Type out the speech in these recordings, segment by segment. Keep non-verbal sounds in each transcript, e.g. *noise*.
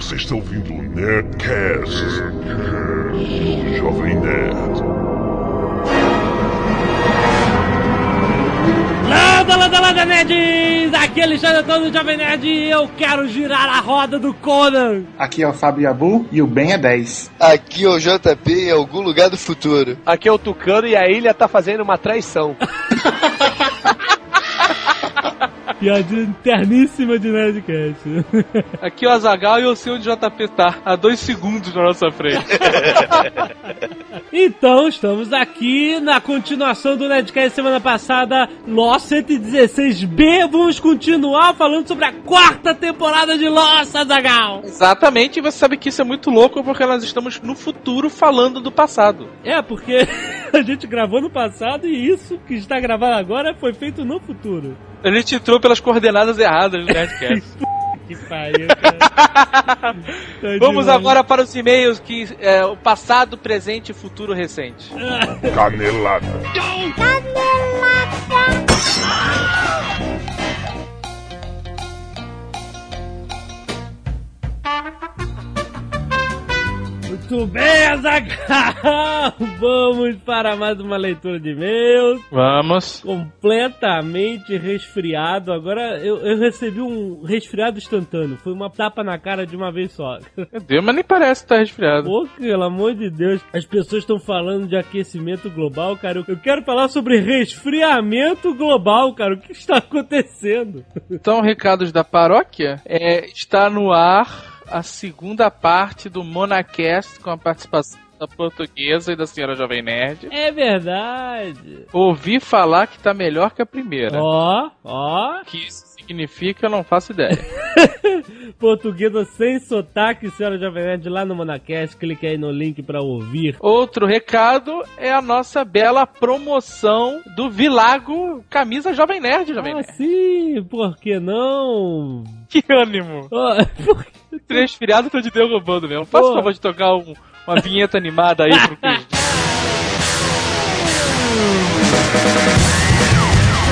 Você está ouvindo o Nerdcast do Jovem Nerd. Landa, landa, landa, nerds! Aqui é Alexandre Antônio do Jovem Nerd e eu quero girar a roda do Conan. Aqui é o Fábio Yabu e o bem é 10. Aqui é o JP em algum lugar do futuro. Aqui é o Tucano e a ilha tá fazendo uma traição. *laughs* Piadinha interníssima de Nerdcast. *laughs* Aqui é o Azagal e eu sei onde o JP tá, a dois segundos na nossa frente. *laughs* Então, estamos aqui na continuação do Nerdcast semana passada, Lost 116B. Vamos continuar falando sobre a quarta temporada de Lost, Azagal. Exatamente, e você sabe que isso é muito louco porque nós estamos no futuro falando do passado. É, porque *laughs* a gente gravou no passado e isso que está gravado agora foi feito no futuro. A gente entrou pelas coordenadas erradas do Nerdcast. *laughs* Que pariu, cara. *laughs* Tá Vamos demais. agora para os e-mails que é o passado, presente e futuro recente. Canelada. Muito bem, Azaghal! *laughs* Vamos para mais uma leitura de e-mails. Vamos. Completamente resfriado. Agora eu, eu recebi um resfriado instantâneo. Foi uma tapa na cara de uma vez só. *laughs* Deus, mas nem parece que tá resfriado. Pô, pelo amor de Deus. As pessoas estão falando de aquecimento global, cara. Eu- Eu quero falar sobre resfriamento global, cara. O que está acontecendo? Então, recados da paróquia. É, está no ar a segunda parte do Monacast com a participação da portuguesa e da senhora Jovem Nerd. É verdade. Ouvi falar que tá melhor que a primeira. Ó, ó. O que isso significa, eu não faço ideia. *laughs* Portuguesa sem sotaque, senhora Jovem Nerd, lá no Monacast. Clique aí no link pra ouvir. Outro recado é a nossa bela promoção do Vilago Camisa Jovem Nerd, Jovem Ah, Nerd. sim, por que não? Que ânimo! Ó, *laughs* por que- Resfriado, tô te derrubando mesmo. Faça o favor de tocar um- uma vinheta animada aí pro Cris.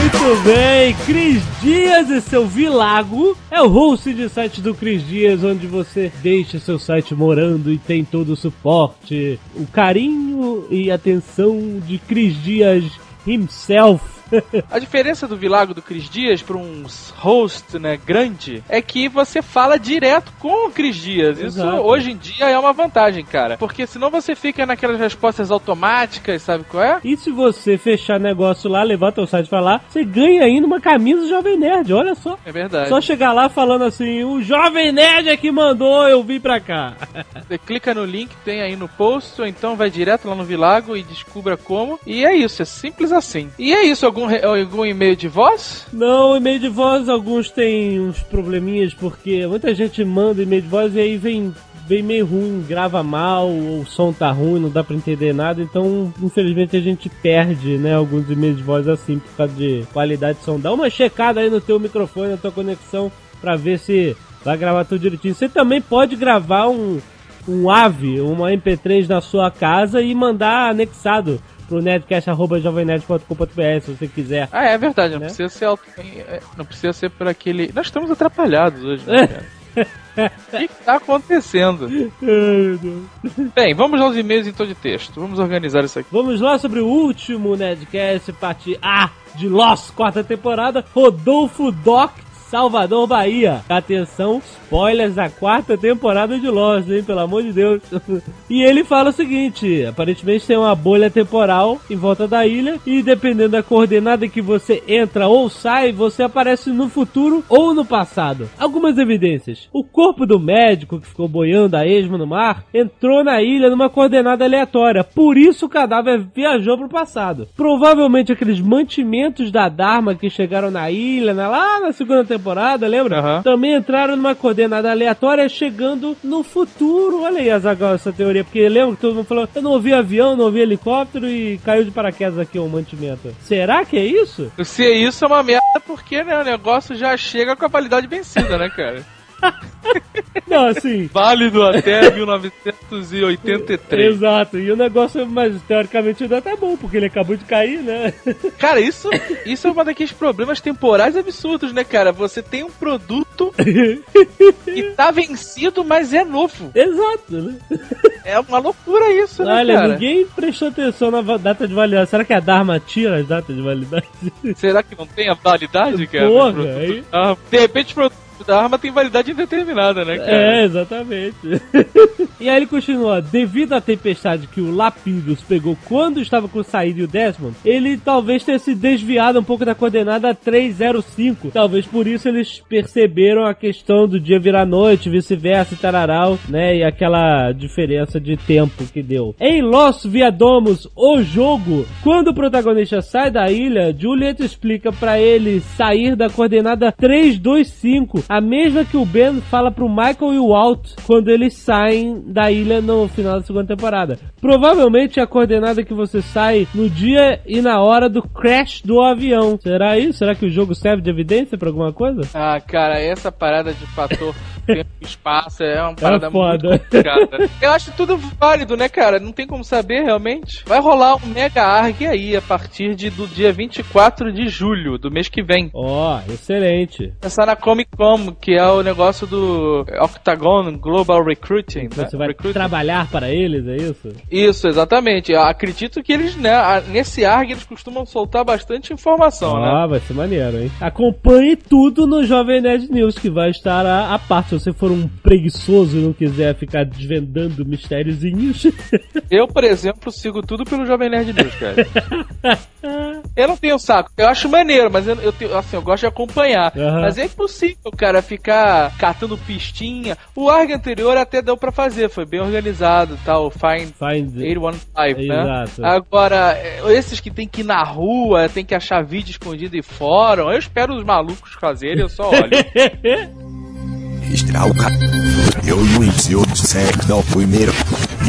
Muito bem, Cris Dias e seu Vilago é o host de site do Cris Dias, onde você deixa seu site morando e tem todo o suporte, o carinho e atenção de Cris Dias himself. *laughs* A diferença do Vilago do Cris Dias para um host né, grande é que você fala direto com o Cris Dias. Isso Exato. hoje em dia é uma vantagem, cara. Porque senão você fica naquelas respostas automáticas, sabe qual é? E se você fechar negócio lá, levar teu site pra lá, você ganha ainda uma camisa Jovem Nerd, olha só. É verdade. Só chegar lá falando assim, o Jovem Nerd é que mandou eu vir pra cá. *laughs* Você clica no link que tem aí no post, ou então vai direto lá no Vilago e descubra como. E é isso, é simples assim. E é isso, algum, algum e-mail de voz? Não, e-mail de voz, alguns têm uns probleminhas, porque muita gente manda e-mail de voz e aí vem, vem meio ruim, grava mal, ou o som tá ruim, não dá pra entender nada, então infelizmente a gente perde, né, alguns e-mails de voz assim, por causa de qualidade de som. Dá uma checada aí no teu microfone, na tua conexão, pra ver se vai gravar tudo direitinho. Você também pode gravar um, um AVE, uma MP3 na sua casa e mandar anexado pro netcast.jovemnerd.com.br se você quiser. Ah, é verdade, não Né? precisa ser é, não precisa ser por aquele. Nós estamos atrapalhados hoje, né, cara? *laughs* O que, que tá acontecendo? Bem, vamos aos e-mails em tom de texto. Vamos organizar isso aqui. Vamos lá sobre o último Nerdcast, parte A de Lost, quarta temporada, Rodolfo Doc, Salvador, Bahia. Atenção, spoilers da quarta temporada de Lost, hein, pelo amor de Deus. *laughs* e ele fala o seguinte, aparentemente tem uma bolha temporal em volta da ilha e dependendo da coordenada que você entra ou sai, você aparece no futuro ou no passado. Algumas evidências. O corpo do médico que ficou boiando a esmo no mar entrou na ilha numa coordenada aleatória, por isso o cadáver viajou pro passado. Provavelmente aqueles mantimentos da Dharma que chegaram na ilha, lá na segunda temporada, lembra? Aham. Também entraram numa coordenada aleatória chegando no futuro. Olha aí, Azaghal, essa teoria, porque lembra que todo mundo falou, eu não ouvi avião, não ouvi helicóptero e caiu de paraquedas aqui um mantimento. Será que é isso? Se é isso, é uma merda, porque né, o negócio já chega com a validade vencida, né, cara? *laughs* Não, assim. Válido até *laughs* 1983. Exato, e o negócio, mas teoricamente ainda tá bom, porque ele acabou de cair, né? *laughs* Cara, isso, isso é um daqueles problemas temporais absurdos, né, cara? Você tem um produto que tá vencido, mas é novo. Exato, né? É uma loucura isso, né, Olha, cara? ninguém prestou atenção na data de validade. Será que a Dharma tira as datas de validade? Será que não tem a validade, cara? Porra, aí- arma? De repente o produto da arma tem validade indeterminada, né, cara? É, exatamente. *laughs* e aí ele continua: devido à tempestade que o Lapidus pegou quando estava com o e o Desmond, ele talvez tenha se desviado um pouco da coordenada 305. Talvez por isso eles perceberam a questão do dia virar noite, vice-versa e tararau, né? E aquela diferença de tempo que deu. Em Los Viadomos, o jogo, quando o protagonista sai da ilha, Juliet explica pra ele sair da coordenada 325, a mesma que o Ben fala pro Michael e o Walt quando eles saem da ilha no final da segunda temporada. Provavelmente é a coordenada que você sai no dia e na hora do crash do avião. Será isso? Será que o jogo serve de evidência pra alguma coisa? Ah, cara, essa parada de fator *laughs* tempo e espaço é uma parada foda. muito complicada. Eu acho tudo válido, né, cara? Não tem como saber realmente. Vai rolar um Mega ARG aí a partir de, do dia 24 de julho do mês que vem. Ó, excelente. Pensar na Comic Con, que é o negócio do Octagon Global Recruiting. né? Você vai Recruiting. trabalhar para eles, é isso? Isso, exatamente. Eu acredito que eles, né, a- nesse ARG eles costumam soltar bastante informação, né? Ah, vai ser maneiro, hein? Acompanhe tudo no Jovem Nerd News, que vai estar à, à parte. Se você for um preguiçoso e não quiser ficar desvendando mistériozinhos. *laughs* Eu, por exemplo, sigo tudo pelo Jovem Nerd News, cara. *laughs* eu não tenho saco. Eu acho maneiro, mas eu, eu, tenho- assim, eu gosto de acompanhar. Aham. Mas é impossível, cara, ficar catando pistinha. O ARG anterior até deu pra fazer, foi bem organizado e tal. o Find Find 815, né? Exato. Agora, é, esses que tem que ir na rua, tem que achar vídeo escondido em fórum, eu espero os malucos fazerem, eu só olho. *laughs* Cara. Eu e o Luiz, o certo, primeiro.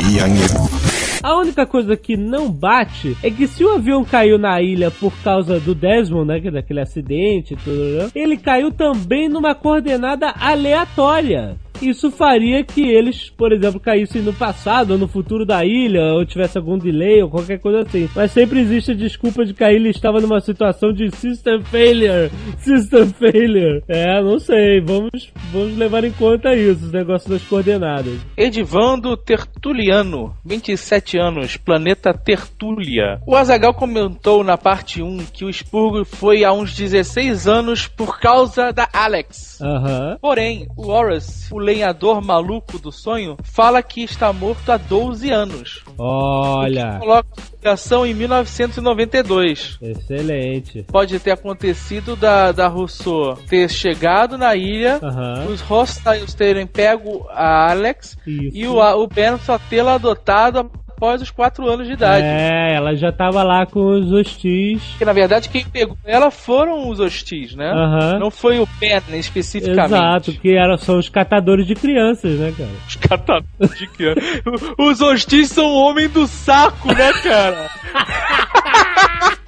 E aí, A única coisa que não bate é que se o avião caiu na ilha por causa do Desmond, né, é daquele acidente tudo, né, ele caiu também numa coordenada aleatória. Isso faria que eles, por exemplo, caíssem no passado ou no futuro da ilha, ou tivesse algum delay ou qualquer coisa assim. Mas sempre existe a desculpa de que a ilha estava numa situação de system failure. *laughs* System failure. É, não sei. Vamos, vamos levar em conta isso, os negócios das coordenadas. Edivando Tertuliano, 27 anos, planeta Tertulia. O Azagal comentou na parte 1 que o expurgo foi há uns 16 anos por causa da Alex. Aham. Porém, o Horus, o lenhador maluco do sonho, fala que está morto há 12 anos. Olha. Coloca a explicação em 1992. Excelente. Pode ter acontecido da, da Rousseau ter chegado na ilha, Aham. os hostiles terem pego a Alex Isso. e o, o Ben só tê-la adotado após os 4 anos de idade. É, ela já tava lá com os hostis. Porque na verdade quem pegou ela foram os hostis, né? Aham. Não foi o Ben especificamente. Exato, que eram, são os catadores de crianças, né, cara? Os catadores de criança. Os hostis são o homem do saco, né, cara? *laughs*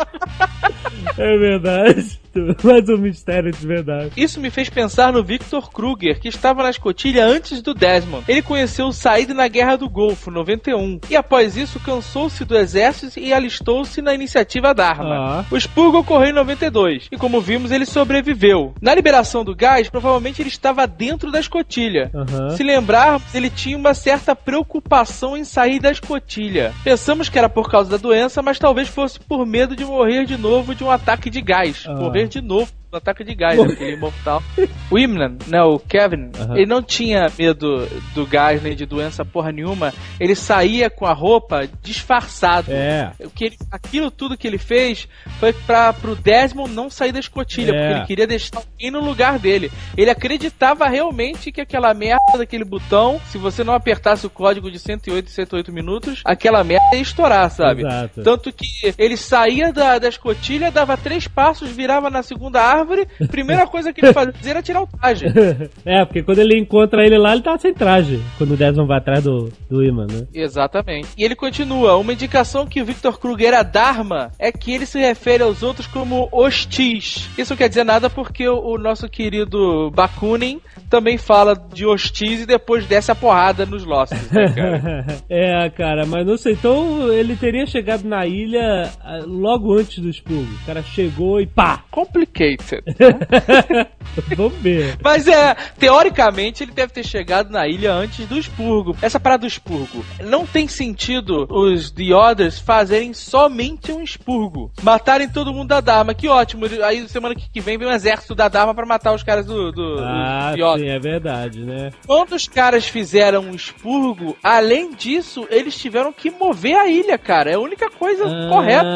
É verdade. *laughs* Mais um mistério de verdade. Isso me fez pensar no Victor Kruger, que estava na escotilha antes do Desmond. Ele conheceu o Said na Guerra do Golfo, 91, e após isso cansou-se do exército e alistou-se na iniciativa Dharma. Ah. O expurgo ocorreu em 92, e como vimos, ele sobreviveu. Na liberação do gás, provavelmente ele estava dentro da escotilha. Aham. Se lembrarmos, ele tinha uma certa preocupação em sair da escotilha. Pensamos que era por causa da doença, mas talvez fosse por medo de morrer de novo de um ataque de gás. Ah. Morrer de novo do ataque de gás, aquele imortal. O Imnan, né, o Kevin, Aham. ele não tinha medo do gás nem de doença porra nenhuma. Ele saía com a roupa disfarçado. É. O que ele- aquilo tudo que ele fez foi para pro Desmond não sair da escotilha, É. porque ele queria deixar alguém no lugar dele. Ele acreditava realmente que aquela merda daquele botão, se você não apertasse o código de 108 e 108 minutos, aquela merda ia estourar, sabe? Exato. Tanto que ele saía da, da escotilha, dava três passos, virava na segunda arma árvore, primeira coisa que ele fazia era tirar o traje. *laughs* é, porque quando ele encontra ele lá, ele tá sem traje. Quando o Desmond vai atrás do, do imã, né? Exatamente. E ele continua: uma indicação que o Victor Kruger Dharma é que ele se refere aos outros como hostis. Isso não quer dizer nada porque o, o nosso querido Bakunin também fala de hostis e depois desce a porrada nos Lost, né, cara? *laughs* é, cara, mas não sei. Então ele teria chegado na ilha ah, logo antes do expurgo. O cara chegou e pá! Complicated. *laughs* Mas é, teoricamente ele deve ter chegado na ilha antes do expurgo. Essa parada do expurgo. Não tem sentido os The Others fazerem somente um expurgo. Matarem todo mundo da Dharma. Que ótimo. Aí semana que vem vem um exército da Dharma pra matar os caras do, do ah, The Others. Sim, é verdade, né? Quando os caras fizeram um expurgo, além disso, eles tiveram que mover a ilha, cara. É a única coisa ah, correta.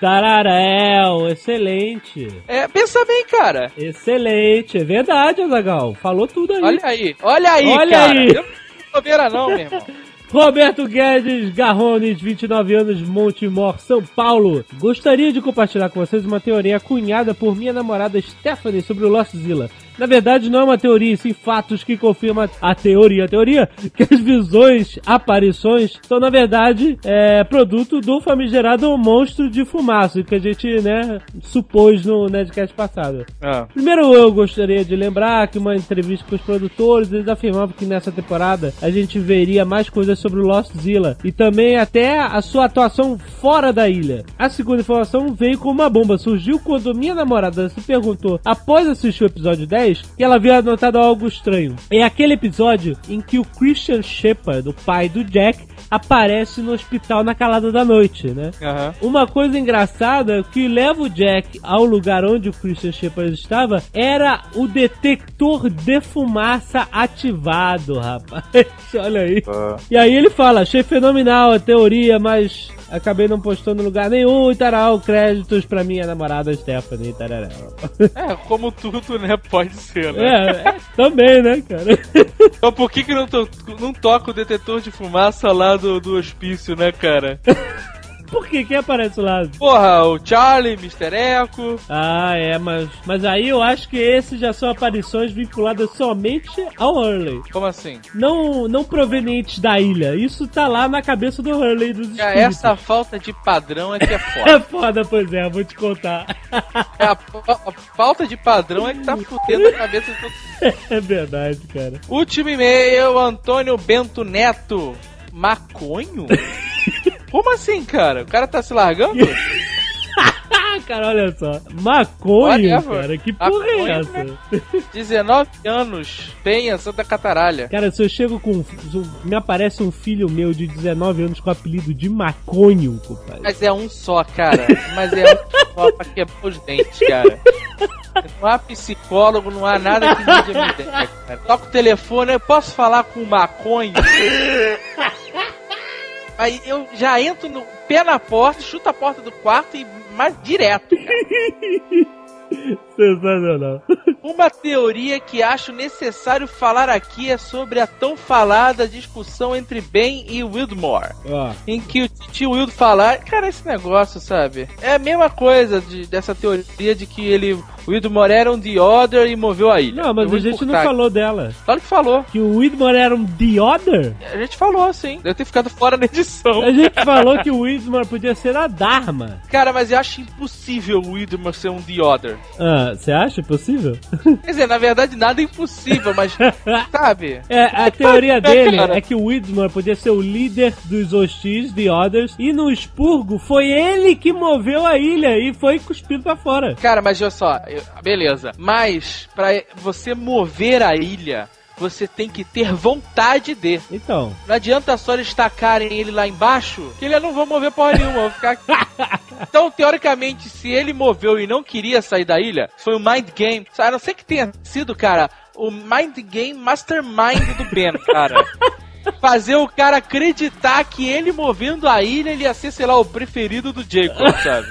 Tararéu, excelente. É, pensa bem, cara. Excelente, é verdade, Azagal. Falou tudo aí. Olha aí, olha aí, olha cara. Aí. Eu não bobeira não, meu irmão. *laughs* Roberto Guedes Garrones, 29 anos, Montemor, São Paulo. Gostaria de compartilhar com vocês uma teoria cunhada por minha namorada Stephanie sobre o Lost Zilla. Na verdade, não é uma teoria, sim fatos que confirmam a teoria. A teoria que as visões, aparições, são na verdade é, produto do famigerado monstro de fumaça que a gente, né, supôs no Nedcast passado. Ah. Primeiro, eu gostaria de lembrar que uma entrevista com os produtores, eles afirmavam que nessa temporada a gente veria mais coisas sobre o Lost Zilla e também até a sua atuação fora da ilha. A segunda informação veio com uma bomba. Surgiu quando minha namorada se perguntou, após assistir o episódio 10, que ela havia notado algo estranho. É aquele episódio em que o Christian Shepard, o pai do Jack, aparece no hospital na calada da noite, né? Uhum. Uma coisa engraçada que leva o Jack ao lugar onde o Christian Shepard estava era o detector de fumaça ativado, rapaz. *laughs* Olha aí. Uhum. E aí ele fala: achei fenomenal a teoria, mas acabei não postando lugar nenhum e tarau, créditos pra minha namorada Stephanie tarará. É, como tudo, né? Pode ser, né? É, é também, né, cara? Então por que que não, to não toca o detetor de fumaça lá do, do hospício, né, cara? *laughs* Por que? Quem aparece lá? Porra, o Charlie, Mr. Echo. Ah, é, mas, mas aí eu acho que esses já são aparições vinculadas somente ao Hurley. Como assim? Não, não provenientes da ilha. Isso tá lá na cabeça do Hurley dos espíritos. Essa falta de padrão é que é *laughs* foda. é foda, pois é, vou te contar. É a, a, falta de padrão é que tá fudendo a cabeça de todo *laughs* É verdade, cara. Último e-mail, Antônio Bento Neto. Maconho? *laughs* Como assim, cara? O cara tá se largando? *laughs* cara, olha só. Maconha, cara. Que porra Maconha, é essa? Né? 19 anos, Penha, Santa Cataralha. Cara, se eu chego com. Me aparece um filho meu de 19 anos com o apelido de Maconho, compadre. Mas é um só, cara. Mas é um só pra quebrar os dentes, cara. Não há psicólogo, não há nada que me dê cara. Toca o telefone, eu posso falar com o Maconho? Aí eu já entro no pé na porta, chuto a porta do quarto e mais direto. *laughs* Sensacional. Uma teoria que acho necessário falar aqui é sobre a tão falada discussão entre Ben e Wildmore. Ah. Em que o tio Wild falar, cara, esse negócio, sabe? É a mesma coisa de, dessa teoria de que ele o Widmore era um The Other e moveu a ilha. Não, mas a gente não falou dela. Claro que falou. Que o Widmore era um The Other? A gente falou, sim. Deve ter ficado fora na edição. A gente falou que o Widmore podia ser a Dharma. Cara, mas eu acho impossível o Widmore ser um The Other. Ah, você acha possível? *laughs* Quer dizer, na verdade nada é impossível, mas *laughs* sabe? É, a teoria *laughs* dele é que o Widmore podia ser o líder dos hostis, The Others, e no expurgo foi ele que moveu a ilha e foi cuspido pra fora. Cara, mas olha só, beleza. Mas, para você mover a ilha, você tem que ter vontade de. Então. Não adianta só eles tacarem ele lá embaixo, que ele não vai mover porra nenhuma, vou ficar aqui. *laughs* Então, teoricamente, se ele moveu e não queria sair da ilha, foi o um mind game. A não ser que tenha sido, cara, o mind game mastermind do Ben, cara. *laughs* fazer o cara acreditar que ele movendo a ilha, ele ia ser, sei lá, o preferido do Jacob, sabe?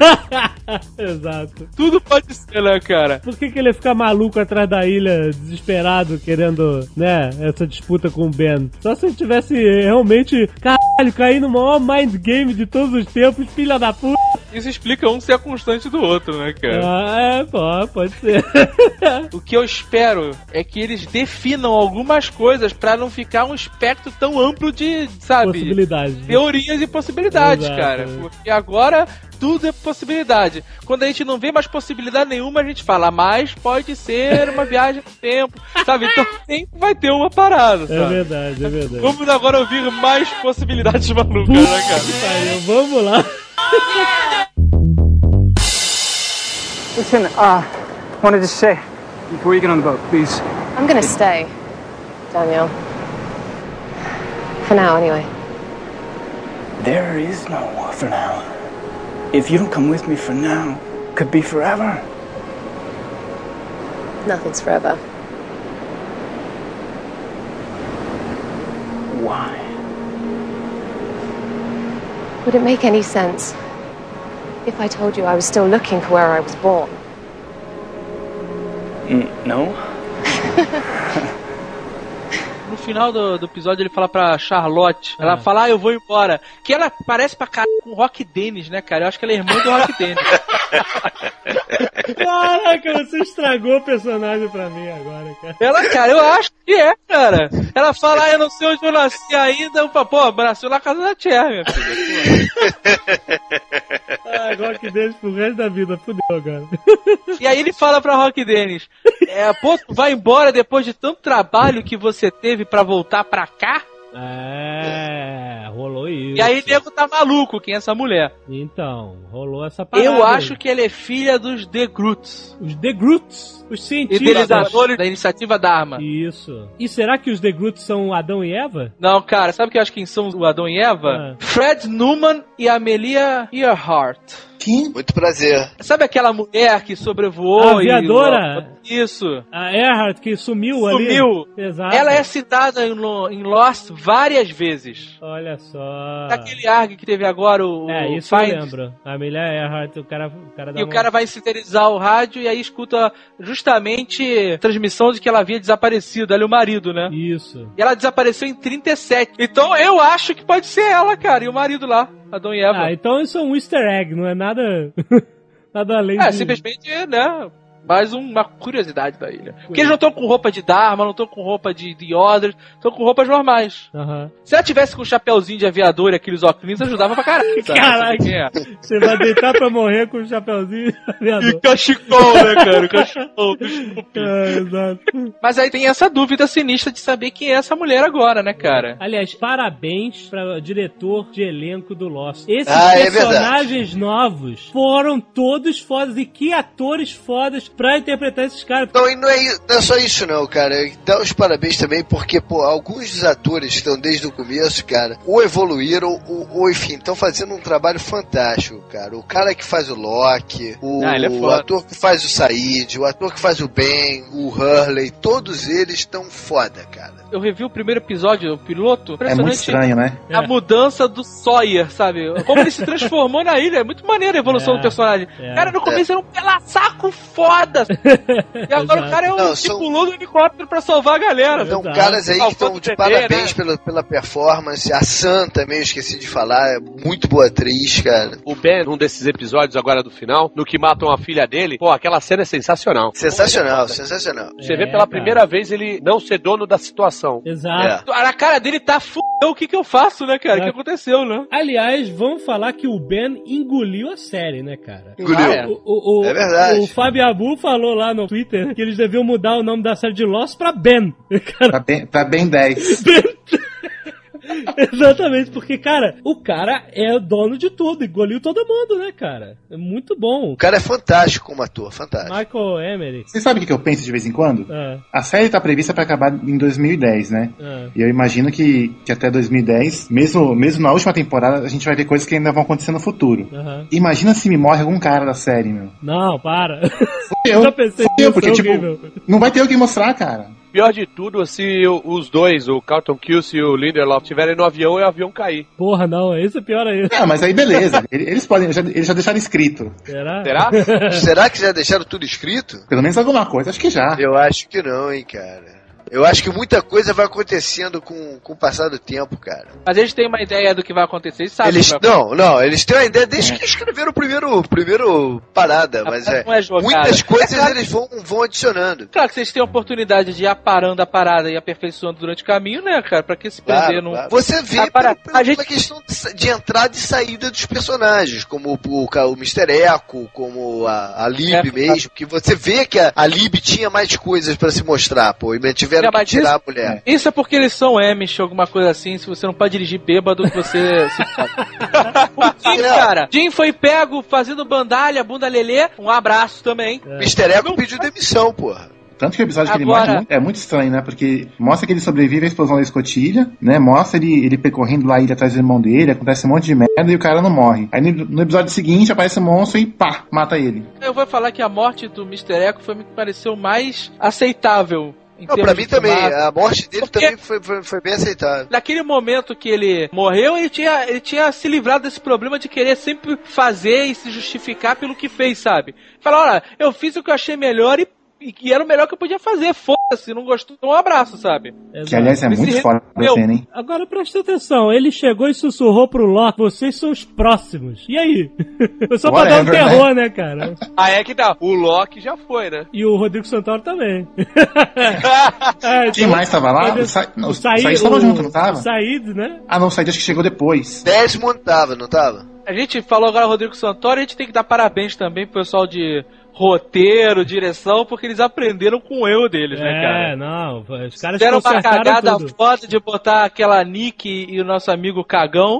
*laughs* Exato. Tudo pode ser, né, cara? Por que, que ele ia ficar maluco atrás da ilha, desesperado, querendo, né, essa disputa com o Ben? Só se ele tivesse realmente, caralho, cair no maior mind game de todos os tempos, filha da puta. Isso explica um ser a constante do outro, né, cara? Ah, é, pô, pode ser. *laughs* O que eu espero é que eles definam algumas coisas pra não ficar um espectro tão amplo de, sabe, Possibilidade. teorias e possibilidades, Exato. cara. Porque agora tudo é possibilidade. Quando a gente não vê mais possibilidade nenhuma, a gente fala, mas pode ser uma viagem no tempo, sabe? Então *laughs* sempre vai ter uma parada, É sabe? verdade, é verdade. Vamos agora ouvir mais possibilidades malucas, né, cara? Pariu, vamos lá. Listen, uh, wanted to say before you get on the boat, please. I'm gonna stay, Daniel. For now, anyway. There is no for now. If you don't come with me for now, could be forever. Nothing's forever. Why? Would it make any sense if I told you I was still looking for where I was born? Mm, no. No final do, do episódio ele fala pra Charlotte, ela fala, ah, eu vou embora. Que ela parece pra caralho com o Rock Dennis, né, cara? Eu acho que ela é irmã do Rock *laughs* Dennis. Caraca, você estragou o personagem pra mim agora, cara. Ela, cara, eu acho que é, cara. Ela fala, ah, eu não sei onde eu nasci ainda. Eu falo, Pô, nasceu na casa da Tia, minha filha. Ah, que deixa pro resto da vida, fudeu agora. E aí ele fala pra Rock Dennis, é, pô, tu vai embora depois de tanto trabalho que você teve pra voltar pra cá? É, rolou isso. E aí nego tá maluco, quem é essa mulher? Então, rolou essa parada. Eu aí. acho que ela é filha dos The Groots. Os The Groots, os cientistas. Idealizadores da iniciativa Dharma. Isso. E será que os The Groots são Adão e Eva? Não, cara, sabe que eu acho quem são o Adão e Eva? Ah. Fred Newman e Amelia Earhart. Quem? Muito prazer. Sabe aquela mulher que sobrevoou A aviadora? e... Isso. A Earhart que sumiu, ali. Sumiu. Exato. Ela é citada em Lost várias vezes. Olha só. Daquele ARG que teve agora, o É, o isso eu Find. lembro. A Amelia Earhart, o cara, o cara E o uma- cara vai sintetizar o rádio e aí escuta justamente a transmissão de que ela havia desaparecido, ela e o marido, né? Isso. E ela desapareceu em 37. Então eu acho que pode ser ela, cara, e o marido lá, Adão e Eva. Ah, então isso é um easter egg, não é nada... *laughs* nada além É, de... simplesmente, né? Mais uma curiosidade da ilha. Porque eles não estão com roupa de Dharma, não estão com roupa de, de Orders, estão com roupas normais. Aham. Se ela tivesse com um chapéuzinho de aviador e aqueles óculos, ajudava pra caralho. Caralho. É? Você vai deitar pra morrer com o chapeuzinho de aviador. E cachecol, né, cara? Cachecol. *laughs* É, exato. Mas aí tem essa dúvida sinistra de saber quem é essa mulher agora, né, cara? Aliás, parabéns para o diretor de elenco do Lost. Esses Ah, é personagens novos foram todos fodas. E que atores fodas pra interpretar esses caras. Não, e não é, não é só isso não, cara. Dá os parabéns também, porque, pô, alguns dos atores que estão desde o começo, cara, ou evoluíram, ou, ou enfim, estão fazendo um trabalho fantástico, cara. O cara que faz o Loki, o, Ah, é o ator que faz o Said, o ator que faz o Ben, o Hurley, todos eles estão foda, cara. Eu revi o primeiro episódio, o piloto. É Impressionante. muito estranho, né? A mudança do Sawyer, sabe? Como ele se transformou na ilha. É muito maneiro a evolução É, do personagem. é. Cara, no começo era um pela saco foda. *laughs* E agora Exato. o cara é um Não, que pulou do helicóptero pra salvar a galera. São Exato. caras aí que estão de bebê, parabéns né? pela, pela performance. A Sam também, esqueci de falar, é muito boa atriz, cara. O Ben, num desses episódios agora do final, no que matam a filha dele, pô, aquela cena é sensacional. Sensacional, sensacional. Você É, vê pela cara. primeira vez ele não ser dono da situação. Exato. É. Na cara dele tá f***, o que que eu faço, né, cara? O É. que aconteceu, né? Aliás, vamos falar que o Ben engoliu a série, né, cara? Engoliu. Ah, é. O, o, o, É verdade. O Fábio Abu falou lá no Twitter que eles deviam mudar o nome da série de Lost pra Ben. *laughs* Cara, Tá bem, tá bem 10. *laughs* exatamente, porque, cara, o cara é o dono de tudo, engoliu todo mundo, né, cara? É muito bom. O cara é fantástico como ator, fantástico. Michael Emery. Você sabe o que eu penso de vez em quando? Ah, A série tá prevista pra acabar em 2010, né? ah. E eu imagino que, que até 2010, mesmo, mesmo na última temporada, a gente vai ver coisas que ainda vão acontecer no futuro. aham. Imagina se me morre algum cara da série, meu. Não, para. Eu, *laughs* Já pensei nisso, porque, é tipo, horrível. não vai ter o que mostrar, cara. Pior de tudo, se os dois, o Carlton Cuse e o Lindelof, estiverem no avião e o avião cair. Porra, não, isso é pior ainda. Ah, mas aí beleza. *laughs* Ele- Eles podem, já- eles já deixaram escrito. Será? Será? Será que já deixaram tudo escrito? Pelo menos alguma coisa, acho que já. Eu acho que não, hein, cara. Eu acho que muita coisa vai acontecendo com, com o passar do tempo, cara. Mas eles têm uma ideia do que vai acontecer, eles sabem Eles, o que vai não, não, eles têm uma ideia desde que escreveram o primeiro, primeiro parada, mas é, não é muitas coisas É claro- eles vão, vão adicionando. Claro que vocês têm a oportunidade de ir aparando a parada e aperfeiçoando durante o caminho, né, cara? Pra que se perder Claro, num. claro. Você vê Ah, para- pela, pela- a gente- pela questão de, entrada e saída dos personagens, como o, o, o Mr. Echo, como a, a Lib É, mesmo, que você vê que a, a Lib tinha mais coisas pra se mostrar, pô, e tiveram É, que tirar isso- a mulher. Isso é porque eles são Amish, alguma coisa assim. Se você não pode dirigir bêbado, você se. *laughs* O Jim, É. cara. Jim foi pego fazendo bandalha, bunda lelê. Um abraço também. Mr. Echo pediu demissão, porra. Tanto que o episódio que ele Agora- morre é muito- é estranho, né? Porque mostra que ele sobrevive à explosão da escotilha, né? Mostra ele, ele percorrendo lá a ilha atrás do irmão dele, acontece um monte de merda e o cara não morre. Aí no, no episódio seguinte aparece o monstro e pá, mata ele. Eu vou falar que a morte do Mr. Echo foi me pareceu mais aceitável. Não, pra mim também, a morte dele Porque- também foi, foi, foi bem aceitável. Naquele momento que ele morreu, ele tinha, ele tinha se livrado desse problema de querer sempre fazer e se justificar pelo que fez, sabe? Falar, olha, eu fiz o que eu achei melhor e, e que era o melhor que eu podia fazer. Foda-se, não gostou, um abraço, sabe? Que aliás é Esse muito foda a Meu, cena, hein? Agora presta atenção, ele chegou e sussurrou pro Loki, vocês são os próximos. E aí? *laughs* Foi só pra dar um Whatever, terror, né, cara? *laughs* Ah, é que dá. O Loki já foi, né? E o Rodrigo Santoro também. *laughs* é, Quem mais tava lá? Ele- O Sa- não, o junto, não tava? O Said, né? Ah, não, o Said acho que chegou depois. Desmond tava, não tava? A gente falou agora Rodrigo Santoro, a gente tem que dar parabéns também pro pessoal de roteiro, direção, porque eles aprenderam com o erro deles, né, É, cara? não, os caras Fizeram uma cagada tudo. foda de botar aquela Nick e o nosso amigo Cagão,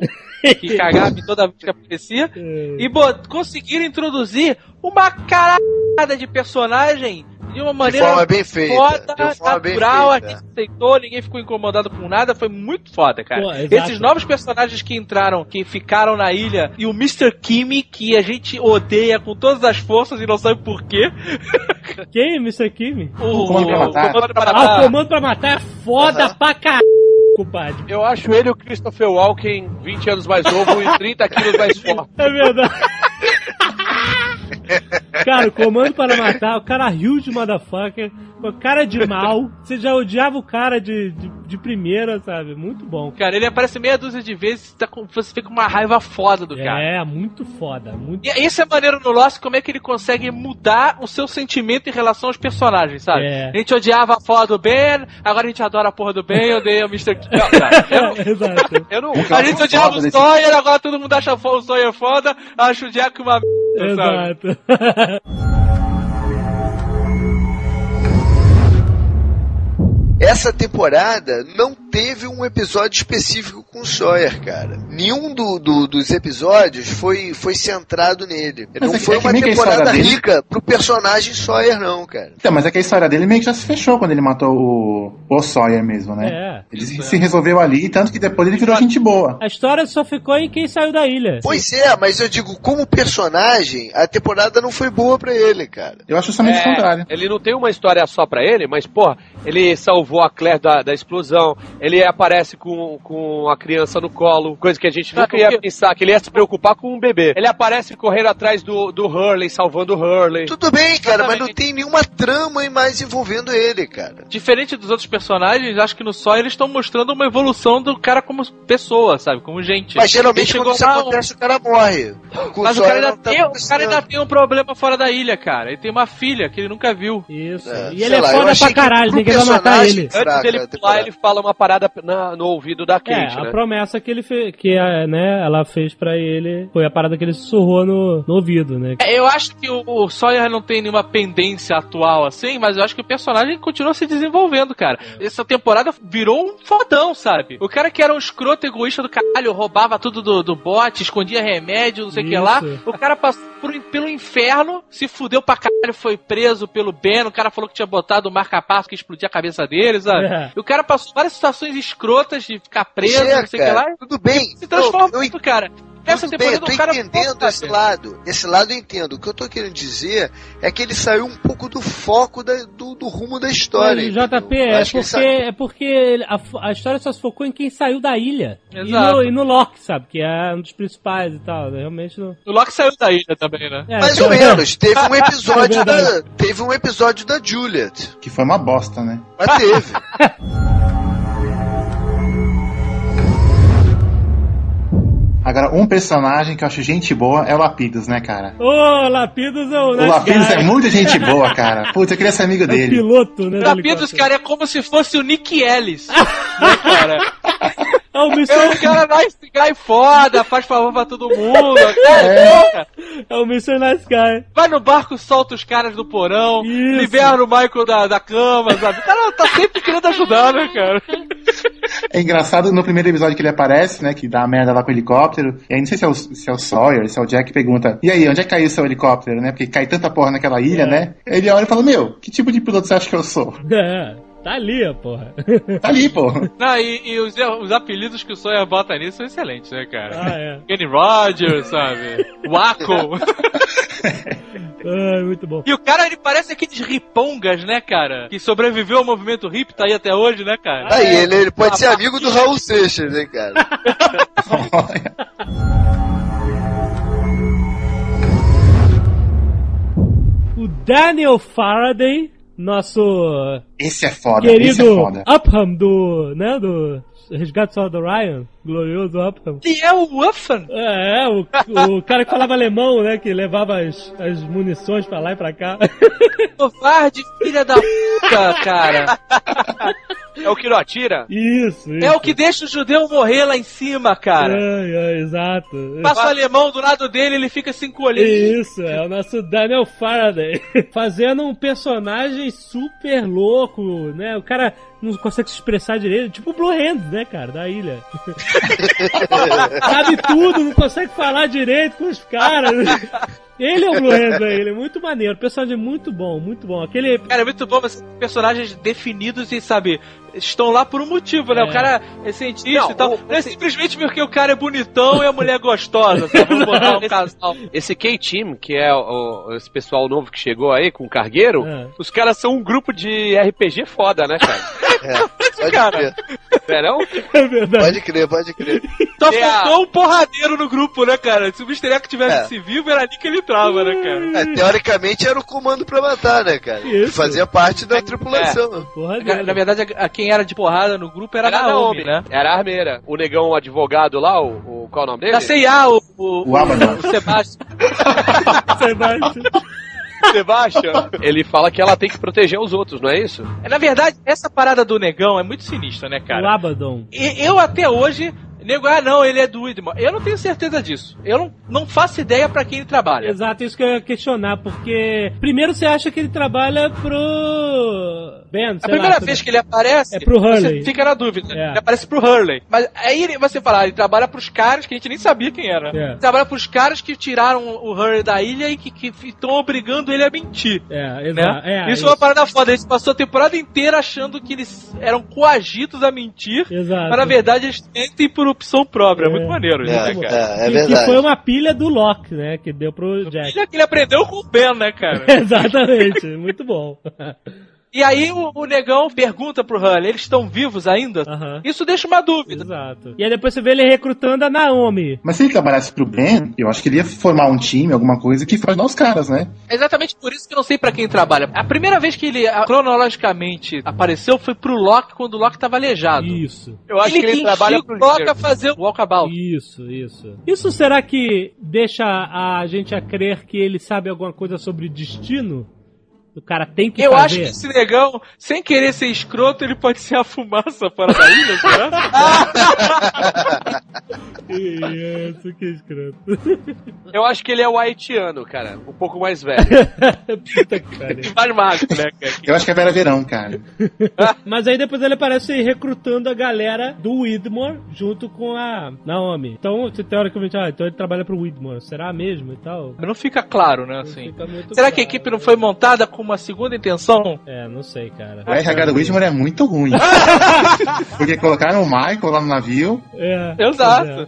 que *laughs* cagava toda vez que aparecia, É. e conseguiram introduzir uma caralhada de personagem de uma maneira forma bem feita, foda, de forma bem natural, a gente aceitou, ninguém ficou incomodado com nada, foi muito foda, cara. Pô. Esses novos personagens que entraram, que ficaram na ilha, e o Mr. Kimi, que a gente odeia com todas as forças e não sabe por quê. *laughs* Quem, Mr. Kimi? O, Comando pra Matar. Comando pra Ah, o Matar. comando pra matar é foda pra caralho, compadre. Eu acho ele o Christopher Walken 20 anos mais novo e 30 quilos mais *laughs* forte. É verdade. *laughs* Cara, o comando para matar, o cara huge motherfucker, o cara de mal. *laughs* Você já odiava o cara de, de, de primeira, sabe? Muito bom. Cara, ele aparece meia dúzia de vezes tá com, você fica com uma raiva foda do cara. É, muito foda. Muito... E isso é maneiro no Lost, como é que ele consegue mudar o seu sentimento em relação aos personagens, sabe? É. A gente odiava a porra do Ben, agora a gente adora a porra do Ben, eu odeio o Mr. K. Não, cara, eu não- *laughs* Exato. Eu não. a gente odiava o desse- Sawyer, agora todo mundo acha o Sawyer foda, acha o Jack uma merda, sabe? *laughs* Essa temporada não teve um episódio específico com o Sawyer, cara. Nenhum do, do- dos episódios foi, foi centrado nele. Mas não é foi é uma temporada história dele- rica pro personagem Sawyer, não, cara. Então, mas é que a história dele meio que já se fechou quando ele matou o, o Sawyer mesmo, né? É. Ele se, se resolveu ali, tanto que depois ele virou gente boa. A história só ficou em quem saiu da ilha. Pois é, mas eu digo, como personagem, a temporada não foi boa pra ele, cara. Eu acho justamente o É, contrário. ele não tem uma história só pra ele, mas, porra, ele salvou a Claire da, da explosão, ele aparece com, com a criança no colo, coisa que a gente nunca ia pensar, que ele ia se preocupar com um bebê. Ele aparece correndo atrás do, do Hurley, salvando o Hurley. Tudo bem, cara, mas não Exatamente. tem nenhuma trama mais envolvendo ele, cara. Diferente dos outros personagens, acho que no Sawyer eles estão mostrando uma evolução do cara como pessoa, sabe? Como gente. Mas geralmente Ele chegou quando isso lá, um- acontece, o cara morre. Com Mas o cara, ainda tá tem, o acontecendo. cara ainda tem um problema fora da ilha, cara. Ele tem uma filha que ele nunca viu. Isso. É, e ele é lá, foda pra caralho, ninguém vai matar personagem- ele. Antes dele a pular, ele fala uma parada na- no ouvido da É, Kate, a né? promessa que ele fez, que a, né, ela fez pra ele, foi a parada que ele sussurrou no, no ouvido, né? É, Eu acho que o, o Sawyer não tem nenhuma pendência atual assim, mas eu acho que o personagem continua se desenvolvendo, cara. Essa temporada virou um fodão, sabe? O cara que era um escroto egoísta do caralho, roubava tudo do, do bote, escondia remédio, não sei o que lá. O cara passou por- pelo inferno, se fudeu pra caralho, foi preso pelo Ben. O cara falou que tinha botado o marca-passo que explodia a cabeça dele, sabe? É. E o cara passou várias situações escrotas de ficar preso, é, não sei o que lá. Tudo bem. Se transformando, Não, eu, cara. Tudo bem, eu tô entendendo pode esse lado. Esse lado eu entendo. O que eu tô querendo dizer é que ele saiu um pouco do foco da- do, do rumo da história. Mas? JP, é ele porque, saiu- é porque a, a história só se focou em quem saiu da ilha. E Exato. no, e no Loki, sabe? Que é um dos principais e tal. né? Realmente não. O Loki saiu da ilha também, né? É, Mais então- ou menos. Teve *laughs* um episódio É da. Teve um episódio da Juliet. Que foi uma bosta, né? Mas teve. *laughs* Agora, um personagem que eu acho gente boa é o Lapidos, né, cara? Ô, Lapidos é o. O Lapidos é muita gente *laughs* boa, cara. Putz, eu queria ser amigo É o dele. piloto, né? do Lapidos, cara, é como se fosse o Nick Ellis. *laughs* né, cara? É o É Mr. um cara nice guy foda, faz favor pra todo mundo. *laughs* Cara, É o Mr. Nice Guy. Vai no barco, solta os caras do porão, Isso. libera o Michael da, da cama, sabe? O cara tá sempre querendo ajudar, né, cara? É engraçado no primeiro episódio que ele aparece, né? Que dá a merda lá com o helicóptero. E aí não sei se é o, se é o Sawyer, se é o Jack que pergunta: E aí, onde é que caiu o seu helicóptero, né? Porque cai tanta porra naquela ilha, É. né? Ele olha e fala: Meu, que tipo de piloto você acha que eu sou? É, tá ali, ó, porra. *laughs* Tá ali, pô. Não, e, e os, os apelidos que o Sawyer bota nisso são excelentes, né, cara? Ah, é. Kenny Rogers, sabe? *laughs* Waco. *laughs* Ai, muito bom. E o cara, ele parece aqueles ripongas, né, cara? Que sobreviveu ao movimento hip, tá aí até hoje, né, cara? Aí, ele, ele pode ser amigo do Raul Seixas, hein, cara? O Daniel Faraday, nosso Esse é foda, esse é querido foda. Upham do, né, do Resgate Soldado Ryan, glorioso Upham. Ele é o Uffan. É, é, o, o *laughs* cara que falava alemão, né, que levava as, as munições pra lá e pra cá. Covarde, filha da puta, cara. *laughs* É o que não atira? Isso, isso. É o que deixa o judeu morrer lá em cima, cara. Ai, ai, exato. Passa o alemão do lado dele, ele fica se encolhendo. Isso, é o nosso Daniel Faraday. *laughs* Fazendo um personagem super louco, né? O cara não consegue se expressar direito, tipo o Blue Hand, né, cara, da ilha. *laughs* Sabe tudo, não consegue falar direito com os caras. Ele é o Blue Hand da ilha, muito maneiro, personagem muito bom, muito bom. Aquele. Cara, é muito bom ter personagens definidos e, sabe, estão lá por um motivo, né? É. O cara é cientista Não, e tal. o- Não é simplesmente porque o cara é bonitão e a mulher é gostosa, sabe? Vamos botar um casal. Esse K-Team, que é o- o- esse pessoal novo que chegou aí com o cargueiro, É. os caras são um grupo de RPG foda, né, cara? *laughs* É, pode Cara. crer. Verão? É verdade. Pode crer, pode crer. Só É a- faltou um porradeiro no grupo, né, cara? Se o Mr. Eko tivesse É. vivo, era ali que ele trava, né, cara? É, teoricamente era o comando pra matar, né, cara? Isso. Fazia parte da tripulação. Porra Na verdade, a- quem era de porrada no grupo era, Era a Naomi, né? Era a armeira. O negão o advogado lá, o, o- qual é o nome dele? Da CIA, o, o, O Abaddon. o Sebastião. *laughs* Sebastião. Sebastian. Ele fala que ela tem que proteger os outros, não é isso? Na verdade, essa parada do negão é muito sinistra, né, O cara? Abaddon. E eu até hoje. Nego, ah não, ele é do Widmore. Eu não tenho certeza disso. Eu não, não faço ideia pra quem ele trabalha. Exato, isso que eu ia questionar, porque primeiro você acha que ele trabalha pro Ben, A primeira lá, pro- vez que ele aparece, É pro Hurley. você fica na dúvida. É. Ele aparece pro Hurley. Mas aí você fala, ah, ele trabalha pros caras que a gente nem sabia quem era. É. Ele trabalha pros caras que tiraram o Hurley da ilha e que estão obrigando ele a mentir. É, Né? exato. É, isso é uma parada foda. Ele passou a temporada inteira achando que eles eram coagidos a mentir. Exato. Mas na verdade eles mentem por opção própria. É, É. muito maneiro isso, É, né, cara? é, é que, verdade. que foi uma pilha do Loki, né? Que deu pro Jack. Já que ele aprendeu com o Ben, né, cara? *laughs* Exatamente, muito bom. *laughs* E aí o, o negão pergunta pro Hurley, eles estão vivos ainda? Aham. Isso deixa uma dúvida. Exato. E aí depois você vê ele recrutando a Naomi. Mas se ele trabalhasse pro Ben, eu acho que ele ia formar um time, alguma coisa que fosse ajudar os caras, né? É exatamente por isso que eu não sei pra quem trabalha. A primeira vez que ele ah, cronologicamente apareceu foi pro Loki quando o Loki tava aleijado. Isso. Eu acho que ele trabalha pro Loki a fazer o walkabout. Isso, isso. Isso será que deixa a gente a crer que ele sabe alguma coisa sobre destino? O cara tem que Eu fazer. acho que esse negão, sem querer ser escroto, ele pode ser a fumaça fora da ilha, será? Isso, que escroto. Eu acho que ele é o haitiano, cara. Um pouco mais velho. Puta que pariu. mais magro, né, cara? Eu acho que é Vera Verão, cara. Mas aí depois ele aparece recrutando a galera do Widmore junto com a Naomi. Então, você teoricamente, ah, então ele trabalha pro Widmore. Será mesmo e tal? Não fica claro, né, assim. fica muito Será que a claro. equipe não foi montada com uma segunda intenção? É, não sei, cara. A RH do Whitman é muito ruim. *laughs* Porque colocaram o Michael lá no navio. É. Exato.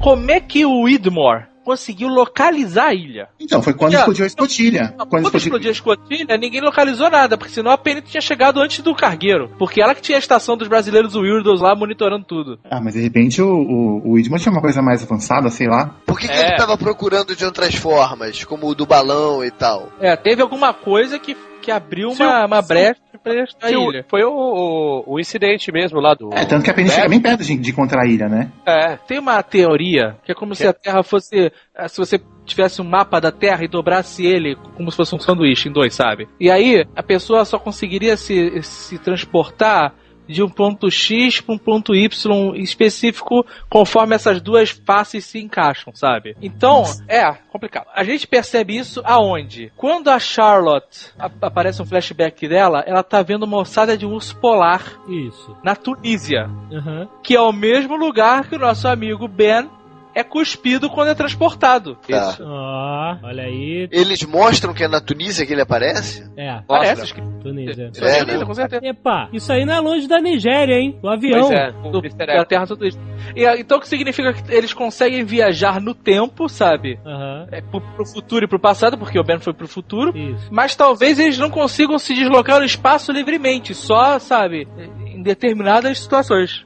Como é que o Widmore conseguiu localizar a ilha? Então, foi quando Já. explodiu a escotilha. Quando, Quando explodiu... explodiu a escotilha, ninguém localizou nada, porque senão a Penny tinha chegado antes do cargueiro. Porque ela que tinha a estação dos brasileiros Weirdos lá monitorando tudo. Ah, mas de repente o, o, o tinha uma coisa mais avançada, sei lá. Por que, que É. ele tava procurando de outras formas, como o do balão e tal? É, teve alguma coisa que, que abriu uma, o- uma brecha pra a Se o- ilha. Foi o, o, o incidente mesmo lá do. É, tanto que a Penny Beck. chega bem perto de, de encontrar a ilha, né? É. Tem uma teoria que é como se a Terra fosse. eh, Se você tivesse um mapa da Terra e dobrasse ele como se fosse um sanduíche em dois, sabe? E aí a pessoa só conseguiria se, se transportar de um ponto X para um ponto Y específico conforme essas duas faces se encaixam, sabe? Então, é complicado. A gente percebe isso aonde? Quando a Charlotte a- aparece um flashback dela, ela tá vendo uma ossada de um urso polar Isso. na Tunísia Aham. que é o mesmo lugar que o nosso amigo Ben é cuspido quando é transportado. Tá. Ó, olha aí. Eles mostram que é na Tunísia que ele aparece? É, Parece, acho que Tunísia. é, É, né? com certeza. Epa, isso aí não é longe da Nigéria, hein? O avião. Pois é, Do, da. Terra tudo isso. E, então o que significa que eles conseguem viajar no tempo, sabe? Aham. É, pro, pro futuro e pro passado, porque o Ben foi pro futuro. Isso. Mas talvez eles não consigam se deslocar no espaço livremente, só, sabe, em determinadas situações.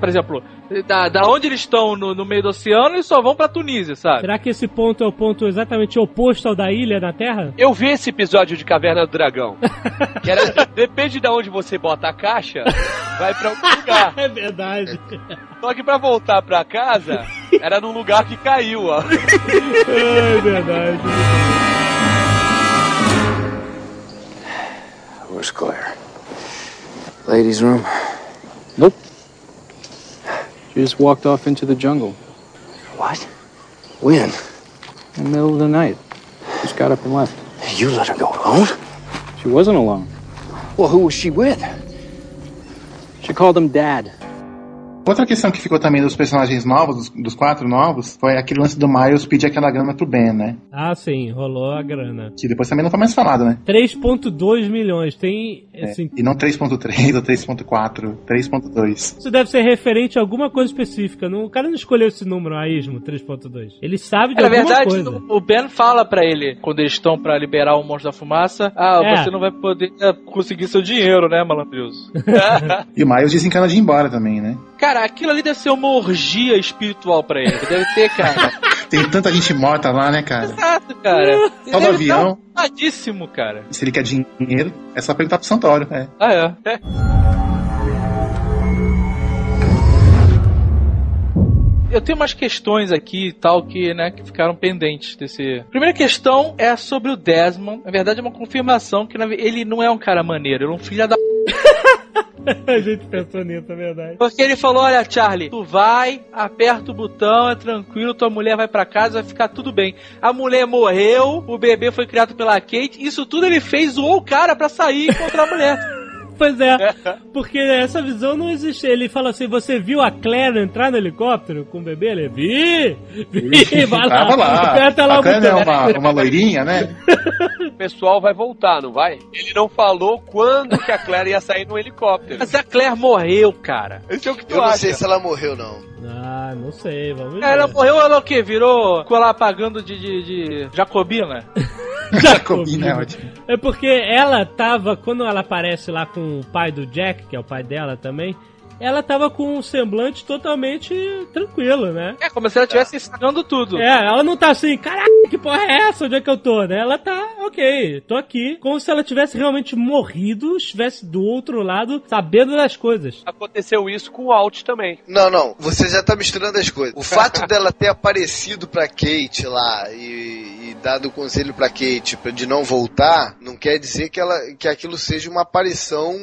Por exemplo, da, da onde eles estão no, no meio do oceano, eles só vão pra Tunísia, sabe? Será que esse ponto é o ponto exatamente oposto ao da ilha na Terra? Eu vi esse episódio de Caverna do Dragão. *laughs* Que era, depende de onde você bota a caixa, vai pra um lugar. *laughs* É verdade. Só que pra voltar pra casa, era num lugar que caiu, ó. É verdade. Where's Claire? Ladies' room. Nope. She just walked off into the jungle What? When? in the middle of the night. Just got up and left. You let her go alone? She wasn't alone. Well, who was she with? She called him Dad. Outra questão que ficou também dos personagens novos, dos, dos quatro novos, foi aquele lance do Miles pedir aquela grana pro Ben, né? Ah, sim, rolou a grana. Que depois também não foi mais falado, né? 3.2 milhões. Tem, É, assim, E não 3.3 *laughs* ou 3.4, 3.2. isso deve ser referente a alguma coisa específica. Não, o cara não escolheu esse número a esmo, 3.2. Ele sabe de Na alguma verdade, coisa. o Ben fala pra ele, quando eles estão pra liberar o monstro da fumaça, ah, É. você não vai poder é, conseguir seu dinheiro, né, malandroso? *laughs* *laughs* E o Miles desencana de ir embora também, né? Cara, aquilo ali deve ser uma orgia espiritual pra ele. Deve ter, cara. *laughs* Tem tanta gente morta lá, né, cara? Exato, cara. Só do avião. Tadíssimo, cara. Se ele quer dinheiro, é só perguntar pro Santoro, é. Ah, é. é. Eu tenho umas questões aqui e tal que, né, que ficaram pendentes desse. Primeira questão é sobre o Desmond. Na verdade, é uma confirmação que ele não é um cara maneiro, ele é um filho da. *laughs* a gente pensou nisso, é verdade. Porque ele falou: Olha, Charlie, tu vai, aperta o botão, é tranquilo, tua mulher vai pra casa, vai ficar tudo bem. A mulher morreu, o bebê foi criado pela Kate, isso tudo ele fez, zoou o cara pra sair e encontrar a mulher. *laughs* *laughs* Pois é, porque essa visão não existe. Ele fala assim: você viu a Claire entrar no helicóptero com o bebê? Ele vi! Vi! Vai lá, Tava lá. aperta lá a o Claire é uma, uma loirinha, né? *laughs* O pessoal vai voltar, não vai? Ele não falou quando que a Claire ia sair no helicóptero. Mas a Claire morreu, cara. Esse é o que tu Eu não acha. sei se ela morreu, não. Ah, não sei, vamos ver. Ela morreu, ela o quê? Virou, ficou lá pagando de, de, de Jacobina? *laughs* *laughs* Jacobina é ótimo. É porque ela tava, quando ela aparece lá com o pai do Jack, que é o pai dela também, ela tava com um semblante totalmente tranquilo, né? É, como se ela estivesse sacando tudo. É, ela não tá assim, caraca, que porra é essa? Onde é que eu tô, né? Ela tá, ok, tô aqui. Como se ela tivesse realmente morrido, estivesse do outro lado, sabendo das coisas. Aconteceu isso com o Alt também. Não, não, você já tá misturando as coisas. O fato *laughs* dela ter aparecido pra Kate lá e, e dado o conselho pra Kate pra- de não voltar, não quer dizer que, ela, que aquilo seja uma aparição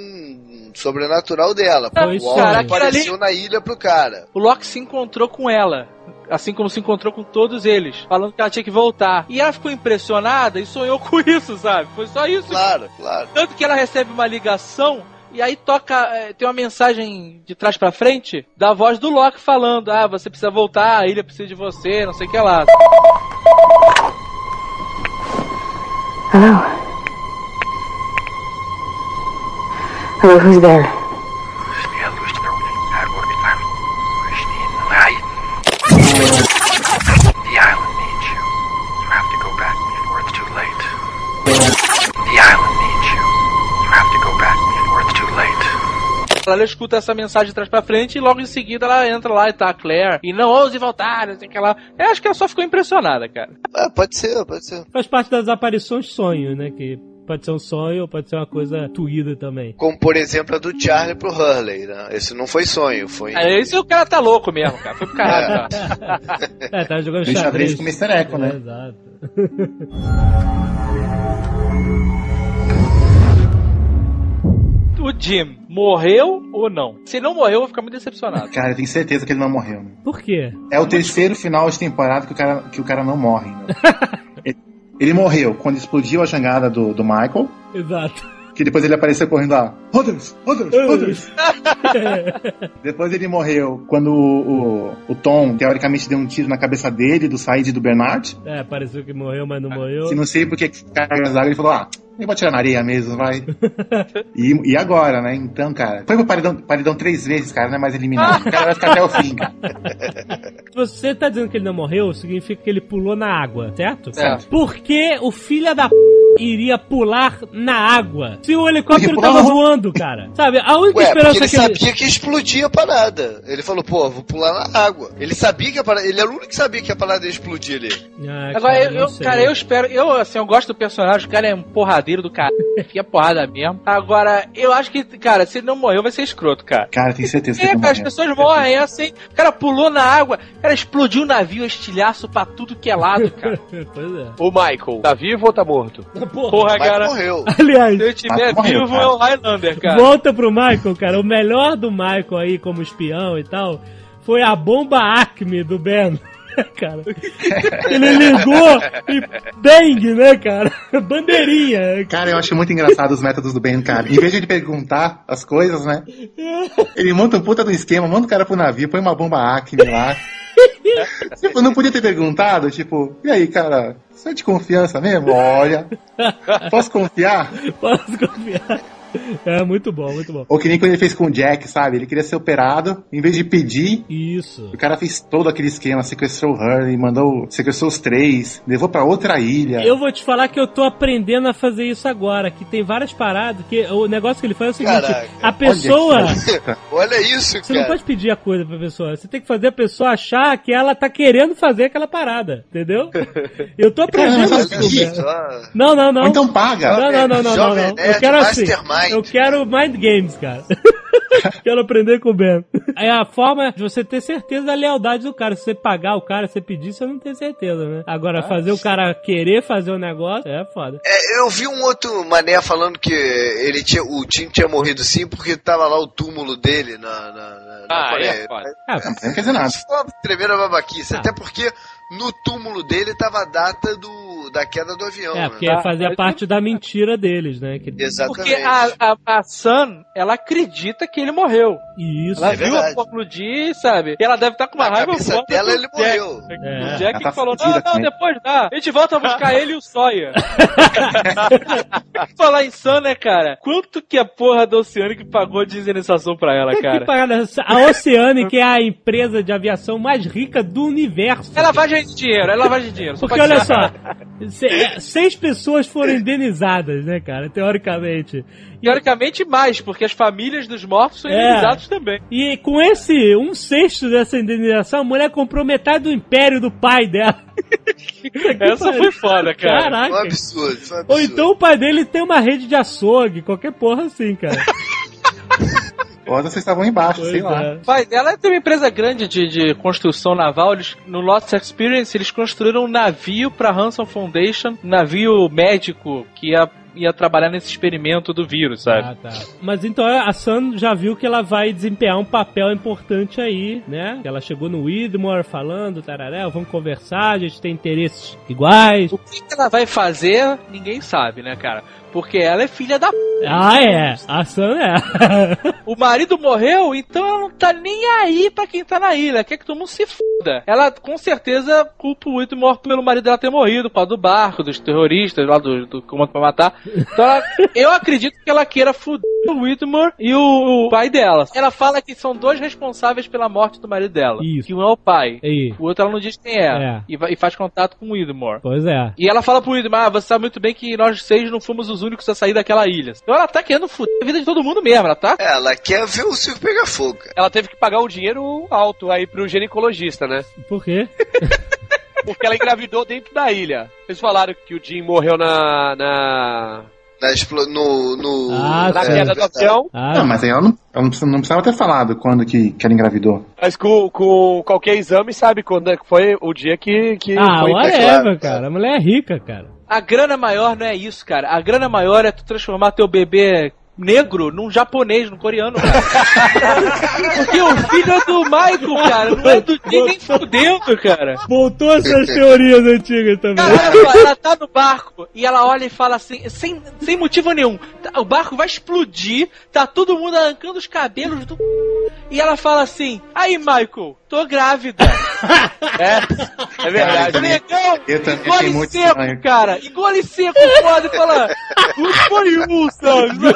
sobrenatural dela. Foi o isso, Walt cara, apareceu ali- na ilha pro cara. O Loki se encontrou com ela. Assim como se encontrou com todos eles, falando que ela tinha que voltar. E ela ficou impressionada e sonhou *laughs* com isso, sabe? Foi só isso. Claro, claro. Tanto que ela recebe uma ligação e aí toca, é, tem uma mensagem de trás pra frente da voz do Loki falando: Ah, você precisa voltar, a ilha precisa de você, não sei o que lá. Hello. Hello, who's there? Ela escuta essa mensagem de trás pra frente e logo em seguida ela entra lá e tá a Claire. E não ouse voltar, não sei o que lá. Eu acho que ela só ficou impressionada, cara. Ah, pode ser, pode ser. Faz parte das aparições sonho, né? Que pode ser um sonho ou pode ser uma coisa tuída também. Como, por exemplo, a do Charlie pro Hurley, né? Esse não foi sonho, foi... É, esse o cara tá louco mesmo, cara. Foi pro caralho. É, *laughs* tá jogando xadrez. xadrez com o Mr. Echo, né? É, exato. *laughs* o Jim morreu ou não? Se não morreu, eu vou ficar muito decepcionado. Cara, eu tenho certeza que ele não morreu. né? Por quê? É o terceiro final de temporada que o cara, que o cara não morre. né? *laughs* ele, ele morreu quando explodiu a jangada do, do Michael, Exato. que depois ele apareceu correndo lá. Others! Others! Others! depois ele morreu quando o, o, o Tom, teoricamente, deu um tiro na cabeça dele, do Said e do Bernard. É, pareceu que morreu, mas não morreu. Se não sei porque que cargas d'água, ele falou, ah, eu vou tirar na areia mesmo, vai. e, e agora, né? Então, cara, foi pro paredão, paredão três vezes, cara, não é mais eliminado. O cara vai ficar até o fim, cara. Se *laughs* você tá dizendo que ele não morreu, significa que ele pulou na água, certo? Certo. Por que o filho da p... iria pular na água? Se o helicóptero Porque tava voando, cara. Sabe? A única Ué, esperança ele que ele... sabia que explodia a parada. Ele falou, pô, vou pular na água. Ele sabia que a parada... Ele era o único que sabia que a parada ia explodir ali. Ah, Agora, cara, eu, eu- cara, eu espero. Eu, assim, eu gosto do personagem, o cara é um porradeiro do cara. *laughs* Enfia porrada mesmo. Agora, eu acho que, cara, se ele não morreu, vai ser escroto, cara. Cara, tenho certeza que É, ele cara, as morreu. pessoas morrem, é assim. O cara pulou na água, o cara explodiu o navio, estilhaço pra tudo que é lado, cara. *laughs* pois é. O Michael, tá vivo ou tá morto? Porra. Porra, Mas cara. morreu. *laughs* Aliás, Se eu morreu, vivo, cara. é o Highlander, cara. volta pro Michael, cara. O melhor do Michael aí como espião e tal foi a bomba Acme do Ben. *laughs* cara. Ele ligou e bang, né, cara? *laughs* Bandeirinha. Cara, eu acho muito engraçado os métodos do Ben, cara. Em vez de ele perguntar as coisas, né? Ele monta um puta do esquema, manda o cara pro navio, põe uma bomba Acme lá. *laughs* tipo, não podia ter perguntado, tipo, e aí, cara, você é de confiança mesmo? Olha, posso confiar? Posso confiar. *laughs* É muito bom, muito bom. Ou que nem quando ele fez com o Jack, sabe? Ele queria ser operado, em vez de pedir, Isso. o cara fez todo aquele esquema, sequestrou o Hurley, mandou, sequestrou os três, levou pra outra ilha. Eu vou te falar que eu tô aprendendo a fazer isso agora, que tem várias paradas, que o negócio que ele faz é o seguinte, Caraca. a pessoa, Olha *laughs* isso, você não cara. pode pedir a coisa pra pessoa, você tem que fazer a pessoa achar que ela tá querendo fazer aquela parada, entendeu? *laughs* Eu tô aprendendo Cara, isso. cara. Não, não, não. Ou então paga. Não, não, não, não, não, não. Eu quero assim. Mastermind. Eu quero mind games, cara. *laughs* quero aprender com o Ben. É a forma de você ter certeza da lealdade do cara. Se você pagar o cara, se você pedir, você não tem certeza, né? Agora, fazer o cara querer fazer o negócio é foda. É, eu vi um outro mané falando que ele tinha, o Tim tinha morrido sim porque tava lá o túmulo dele na, na, na- Ah, Coreia. é foda. Ah, Não quer dizer nada. Foi uma tremenda babaquice, Ah. até porque no túmulo dele tava a data do, da queda do avião. é, né? porque fazia parte da mentira deles, né? Que... Exatamente. Porque a, a, a Sun, ela acredita que ele morreu. Isso. Ela É viu a verdade. bomba explodir, sabe? E ela deve estar com uma Na raiva cabeça dela ele Jack. morreu. O É. Jack Ela tá que falou, não, não, também. depois dá. A gente volta a buscar ele e o Sawyer. *laughs* *laughs* Falar em Sun, né, cara? Quanto que a porra da Oceanic pagou de indenização pra ela, Que cara? parada, a Oceanic é a empresa de aviação mais rica do universo. É lavagem de dinheiro, é lavagem de dinheiro. Porque olha só, *laughs* se- é, seis pessoas foram indenizadas, né, cara? Teoricamente. Teoricamente mais, porque as famílias dos mortos são É. indenizados também. E com esse um sexto dessa indenização, a mulher comprou metade do império do pai dela. *laughs* Essa foi foda, cara. Foi um Caraca. absurdo, foi um absurdo. Ou então o pai dele tem uma rede de açougue, qualquer porra assim, cara. *laughs* Ou vocês estavam embaixo, sei Pois lá. é. O pai dela tem uma empresa grande de, de construção naval. Eles, no Lost Experience, eles construíram um navio pra Hanson Foundation, um navio médico que ia, ia trabalhar nesse experimento do vírus, sabe? Ah, tá. Mas então a Sam já viu que ela vai desempenhar um papel importante aí, né? Ela chegou no Widmore falando, tararé, vamos conversar, a gente tem interesses iguais. O que, que ela vai fazer, ninguém sabe, né, cara? Porque ela é filha da p. Ah, é. A Sam é. *laughs* O marido morreu, então ela não tá nem aí pra quem tá na ilha. Quer que todo mundo se foda. Ela com certeza culpa o Whitmore pelo marido dela ter morrido, por causa do barco, dos terroristas lá do, do comando pra matar. Então ela- eu acredito que ela queira fuder o Whitmore e o, o pai dela. Ela fala que são dois responsáveis pela morte do marido dela. Isso. Que um é o pai. Aí. O outro ela não diz quem é. É. E, e faz contato com o Whitmore. Pois é. E ela fala pro Whitmore, ah, você sabe muito bem que nós seis não fomos os únicos a sair daquela ilha. Então ela tá querendo fuder a vida de todo mundo mesmo, ela tá? Ela quer ver o circo pegar fogo. Ela teve que pagar um dinheiro alto aí pro ginecologista, né? Por quê? *laughs* Porque ela engravidou dentro da ilha. Vocês falaram que o Jim morreu na. na. Na no, no... Ah, na queda do avião. Ah, Não, mas aí ela não, ela não, precisava, não precisava ter falado quando que, que ela engravidou. Mas com, com qualquer exame sabe quando é que foi o dia que, que ah foi whatever, cara. A mulher é rica, cara. A grana maior não é isso, cara. A grana maior é tu transformar teu bebê negro num japonês, num coreano, cara. *laughs* Porque o filho é do Michael, cara. Não é do Jim nem fudendo, cara. Voltou essas teorias antigas também. Cara, só, ela tá no barco e ela olha e fala assim, sem, sem motivo nenhum, tá- o barco vai explodir, tá todo mundo arrancando os cabelos do. E ela fala assim: Aí, Michael, tô grávida. *laughs* É, é verdade. Cara, Legal! Eu também achei Engole muito seco, estranho. cara! Engole seco, foda, e fala: Não foi um, sabe?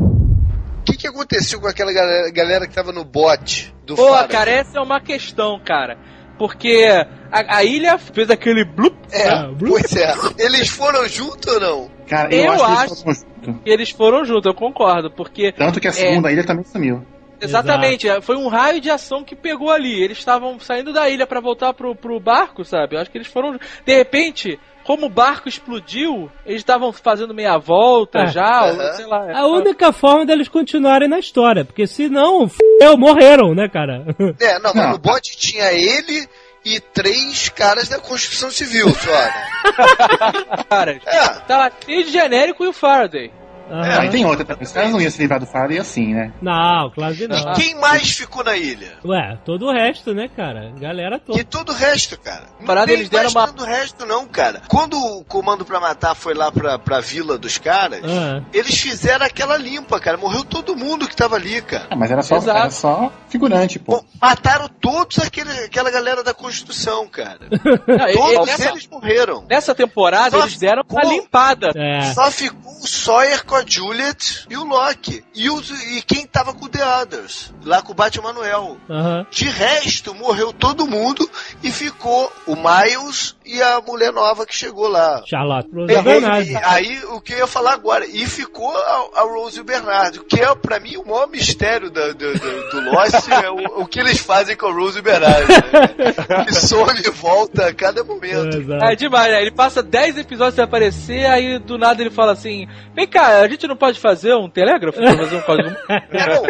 O que, que aconteceu com aquela galera, galera que tava no bote do Pô, Faraday? cara, essa é uma questão, cara. Porque a, a ilha fez aquele blup É, Ah, Blue? pois é. Eles foram juntos ou não? Cara, eu, Eu acho, que acho- eles foram juntos. eles foram juntos, eu concordo. Porque Tanto que a segunda ilha também sumiu. Exatamente, é, foi um raio de ação que pegou ali. Eles estavam saindo da ilha pra voltar pro, pro barco, sabe? Eu acho que eles foram. De repente, como o barco explodiu, eles estavam fazendo meia volta É. já, ou Aham. sei lá. A única forma deles continuarem na história, porque senão, f***, morreram, né, cara? É, não, mas Não. no bote tinha ele e três caras da construção civil só. né? caras. É. Tava cheio de genérico e o Faraday. Aham. Aí tem outra também. Os caras não iam se livrar do Faraday assim, né? Não, claro que não. E quem mais ficou na ilha? Ué, todo o resto, né, cara? Galera toda. E todo o resto, cara. Não Parada, tem eles deram mais uma- do resto, não, cara. Quando o comando pra matar foi lá pra, pra vila dos caras, Ah. eles fizeram aquela limpa, cara. Morreu todo mundo que tava ali, cara. Ah, mas era só, Exato. era só figurante, pô. Pô, mataram todos aquele, aquela galera da construção, cara. *laughs* Não, e- e Todos nessa, eles morreram. nessa temporada, Só eles deram uma ficou- limpada. É. Só ficou o Sawyer com a Juliet e o Loki. E, os, e quem tava com The Others, lá com o Batman Manuel. Aham. De resto, morreu todo mundo e ficou o Miles e a mulher nova que chegou lá. Charlotte. Rose e- Bernardo. e- aí, o que eu ia falar agora? E ficou a, a Rose e o Bernardo, que é, pra mim, o maior mistério da- do, do, do Lost, é o, o que eles fazem com a Rose e o Bernardo. Né? Que some e volta a cada momento. Exato. É demais, né? Ele passa 10 episódios sem aparecer, aí do nada ele fala assim: Vem cá, a gente não pode fazer um telégrafo pra fazer um *laughs* código. Não,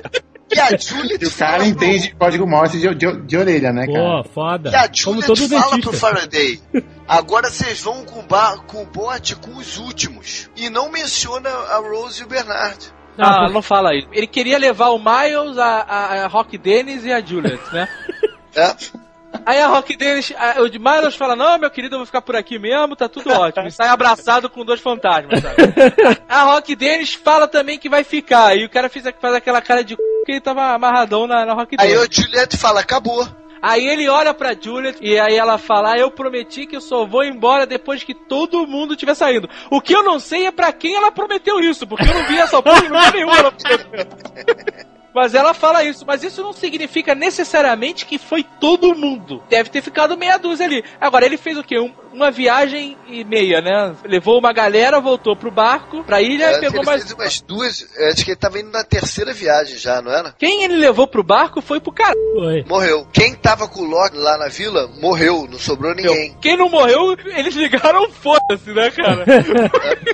e a Juliet E o cara fala entende código Morse de, de, de orelha, né, Pô, cara? foda. E a Como Juliet todo fala dentista. pro Faraday, *laughs* agora vocês vão com, o ba- com o bote com os últimos. E não menciona a Rose e o Bernard. Ah, Ah, não fala isso. Ele queria levar o Miles, a, a, a Rock Dennis e a Juliet, né? É? *laughs* Aí a Rock Dennis, a- o de Miles fala: Não, meu querido, eu vou ficar por aqui mesmo, tá tudo *laughs* ótimo. E sai abraçado com dois fantasmas, sabe? *laughs* A Rock Dennis fala também que vai ficar. E o cara fez, faz aquela cara de c... que ele tava amarradão na, na Rock Aí Dennis. a Juliet fala, acabou. Aí ele olha pra Juliet e aí ela fala: ah, Eu prometi que eu só vou embora depois que todo mundo tiver saindo. O que eu não sei é pra quem ela prometeu isso, porque eu não vi essa porra em lugar nenhum. *laughs* Mas ela fala isso, mas isso não significa necessariamente que foi todo mundo. Deve ter ficado meia dúzia ali. Agora, ele fez o quê? Um- uma viagem e meia, né? Levou uma galera, voltou pro barco, pra ilha É, e pegou ele mais. fez umas duas. Acho que ele tava indo na terceira viagem já, não era? Quem ele levou pro barco foi pro cara. Foi. Morreu. Quem tava com o Loki lá na vila morreu, não sobrou ninguém. Quem não morreu, eles ligaram foda-se, né, cara? *laughs*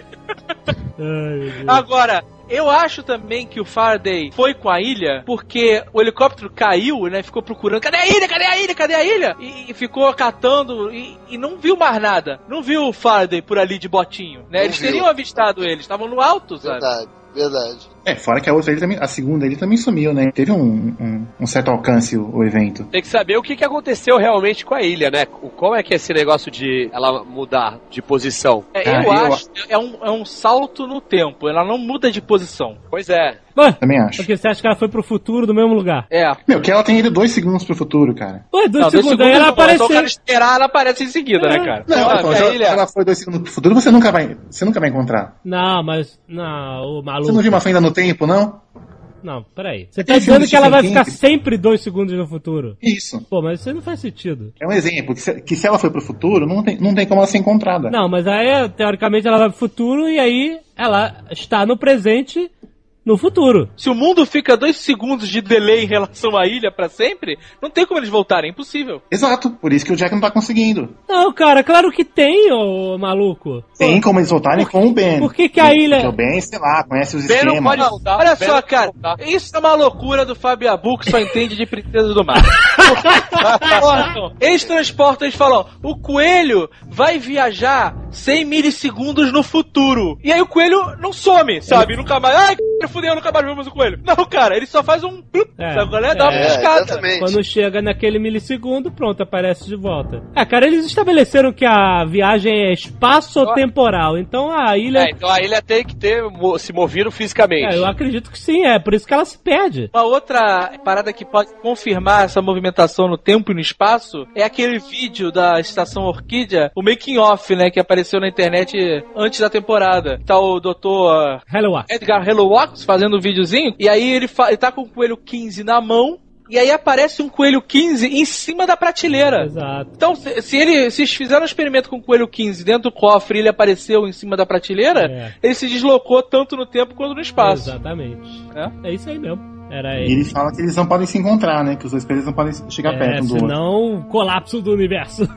Ai. Agora, eu acho também que o Faraday foi com a ilha porque o helicóptero caiu, né? Ficou procurando, cadê a ilha? Cadê a ilha? Cadê a ilha? E, e ficou catando e, e não viu mais nada. Não viu o Faraday por ali de botinho, né? Não Eles viu. teriam avistado ele, estavam no alto, sabe? Verdade, verdade. É, fora que a outra ele também, a segunda ele também sumiu, né? Teve um, um, um certo alcance o, o evento. Tem que saber o que, que aconteceu realmente com a ilha, né? O- Como é que é esse negócio de ela mudar de posição? É, Ah, eu, eu- acho que é um, é um salto no tempo, ela não muda de posição. Pois é. Ué, Também acho. porque você acha que ela foi pro futuro do mesmo lugar? É. Meu, que ela tem ido dois segundos pro futuro, cara. Ué, dois Não, dois segundos, aí segundos ela não, é só cara apareceu. esperar, ela aparece em seguida, né, cara? Não, Não, então, a se, ela, ilha- se ela foi dois segundos pro futuro, você nunca vai. Você nunca vai encontrar. Não, mas. Não, o maluco. Você não viu uma fenda no tempo, não? Não, peraí. Você tá dizendo do que ela vai ficar sempre dois segundos no futuro? Isso. Pô, mas isso aí não faz sentido. É um exemplo, que se, que se ela foi pro futuro, não tem, não tem como ela ser encontrada. Não, mas aí, teoricamente, ela vai pro futuro e aí ela está no presente no futuro. Se o mundo fica dois segundos de delay em relação à ilha pra sempre, não tem como eles voltarem, é impossível. Exato, por isso que o Jack não tá conseguindo. Não, cara, claro que tem, ô maluco. Tem como eles voltarem com o Ben. por que que a ilha- Porque o Ben, sei lá, conhece os Ben não esquemas. pode voltar. Olha Ben só, não cara, voltar. isso é uma loucura do Fabiabu que só entende de princesa do mar. *laughs* Eles transportam, eles falam, o coelho vai viajar 100 milissegundos no futuro. E aí o coelho não some, sabe? Nunca mais, ai. Fudeu, nunca mais vemos o coelho. Não, cara, ele só faz um... É, sabe qual é? Dá uma é, piscada. exatamente. Quando chega naquele milissegundo, pronto, aparece de volta. É, cara, eles estabeleceram que a viagem é espaço-temporal, então a ilha. É, então a ilha tem que ter se movido fisicamente. É, eu acredito que sim, é por isso que ela se perde. Uma outra parada que pode confirmar essa movimentação no tempo e no espaço é aquele vídeo da estação Orquídea, o making off, né, que apareceu na internet antes da temporada. Tá o doutor Hello, Ar. Edgar Hellowax fazendo um videozinho, e aí ele, ele tá com o coelho 15 na mão, e aí aparece um coelho 15 em cima da prateleira. Exato. Então, se, se ele, se fizeram um experimento com o coelho 15 dentro do cofre e ele apareceu em cima da prateleira, É. ele se deslocou tanto no tempo quanto no espaço. Exatamente. É? É isso aí mesmo. Era E ele. ele fala que eles não podem se encontrar, né? Que os dois coelhos não podem chegar É, perto um do outro. senão, colapso do universo. *laughs*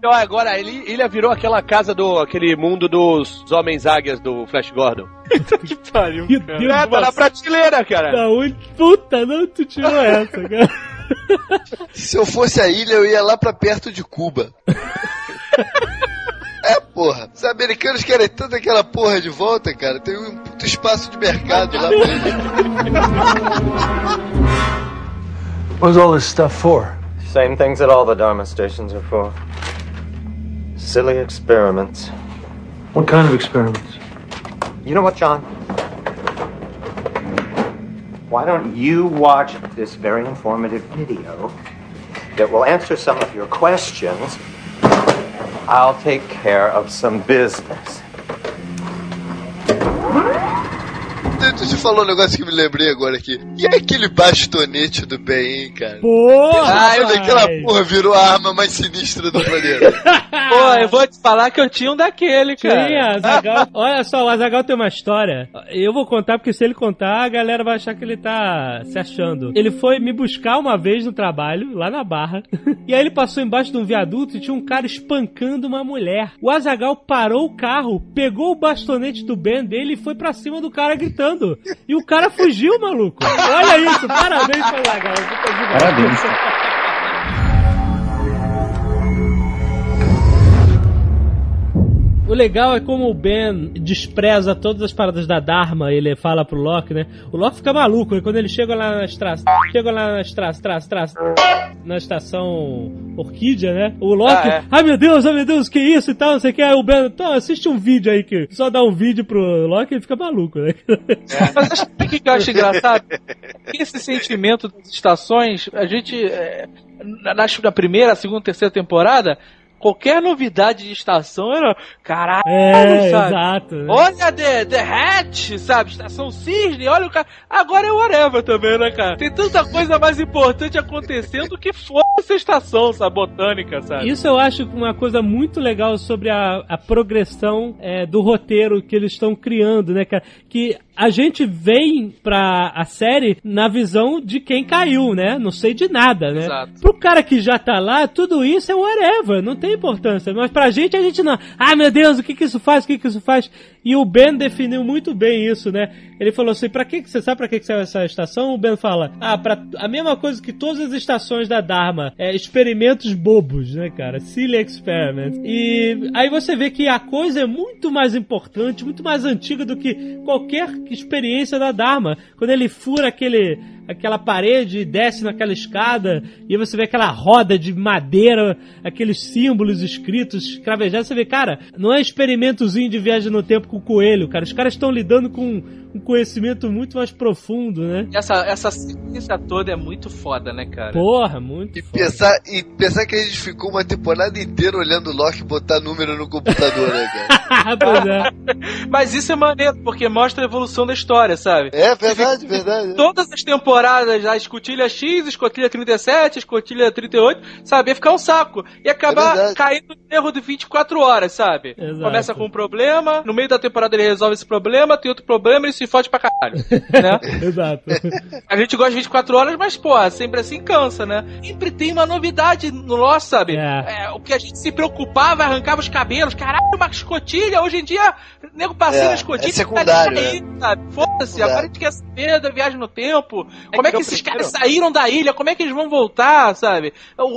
Então agora a ilha ilha virou aquela casa do aquele mundo dos homens águias do Flash Gordon. *laughs* que pariu, Meu cara. Deus É, tá na prateleira, cara. Da onde? Puta, não, tu tirou essa, cara. Se eu fosse a ilha, eu ia lá pra perto de Cuba. *laughs* É, porra. Os americanos querem tanto aquela porra de volta, cara. Tem um puto espaço de mercado lá. *laughs* What's all this stuff for? Same things that all the Dharma stations are for. Silly experiments. What kind of experiments? You know what, John? Why don't you watch this very informative video that will answer some of your questions? I'll take care of some business. Deixa eu falar um negócio que me lembrei agora aqui. E aquele bastonete do bem, hein, cara? Porra! Ah, eu aquela rapaz. porra virou a arma mais sinistra do planeta. *laughs* Pô, eu vou te falar que eu tinha um daquele, cara. Tinha, Azagal. *laughs* Olha só, o Azagal tem uma história. Eu vou contar porque se ele contar, a galera vai achar que ele tá se achando. Ele foi me buscar uma vez no trabalho, lá na Barra, *laughs* e aí ele passou embaixo de um viaduto e tinha um cara espancando uma mulher. O Azagal parou o carro, pegou o bastonete do Ben dele e foi pra cima do cara gritando. E o cara fugiu, maluco. Olha isso, parabéns. Puta que Parabéns. O legal é como o Ben despreza todas as paradas da Dharma, ele fala pro Loki, né? O Loki fica maluco, e quando ele chega lá na estrada, chega lá na estrada, estrada, estrada, na estação Orquídea, né? O Loki, Ah, é. ai meu Deus, ai meu Deus, que isso e tal, você quer o Ben, então assiste um vídeo aí que só dá um vídeo pro Loki e ele fica maluco, né? Mas sabe o que que eu acho engraçado? Esse sentimento das estações, a gente, é, na, na primeira, segunda, terceira temporada, qualquer novidade de estação era, caralho, É, sabe? exato. né? Olha The, The Hatch, sabe? Estação Cisne, olha o cara. Agora é whatever também, né, cara? Tem tanta coisa mais importante acontecendo que foda essa estação, sabe? Botânica, sabe? Isso eu acho uma coisa muito legal sobre a, a progressão é, do roteiro que eles estão criando, né, cara? Que a gente vem pra a série na visão de quem caiu, né? Não sei de nada, né? Exato. Pro cara que já tá lá, tudo isso é whatever, não tem importância. Mas pra gente, a gente não. Ah, meu Deus, o que que isso faz? O que que isso faz? E o Ben definiu muito bem isso, né? Ele falou assim: pra que que você sabe pra que que serve essa estação? O Ben fala: ah, pra a mesma coisa que todas as estações da Dharma, é experimentos bobos, né, cara? Silly experiments. E aí você vê que a coisa é muito mais importante, muito mais antiga do que qualquer experiência da Dharma. Quando ele fura aquele, aquela parede e desce naquela escada, e você vê aquela roda de madeira, aqueles símbolos escritos, escravejados, você vê, cara, não é experimentozinho de viagem no tempo com o coelho, cara. Os caras estão lidando com um conhecimento muito mais profundo, né? Essa, essa sequência toda é muito foda, né, cara? Porra, muito e pensar, e pensar que a gente ficou uma temporada inteira olhando o Loki botar número no computador, né, cara? *laughs* pois é. Mas isso é maneiro, porque mostra a evolução da história, sabe? É verdade, verdade. Todas as temporadas, a escotilha X, escotilha 37, escotilha 38, sabe? Ia ficar um saco. E acabar É caindo no erro de 24 horas, sabe? Exato. Começa com um problema, no meio da temporada ele resolve esse problema, tem outro problema e se fode pra caralho. *laughs* né? Exato. A gente gosta de 24 horas, mas, pô, sempre assim cansa, né? Sempre tem uma novidade no Lost, sabe? É. É, o que a gente se preocupava, arrancava os cabelos. Caralho, uma escotilha. Hoje em dia, o nego passando É, a escotilha. é secundário, tá aí, sabe? Foda-se, agora a gente quer saber da viagem no tempo. Como é que esses primeiro. caras saíram da ilha? Como é que eles vão voltar, sabe?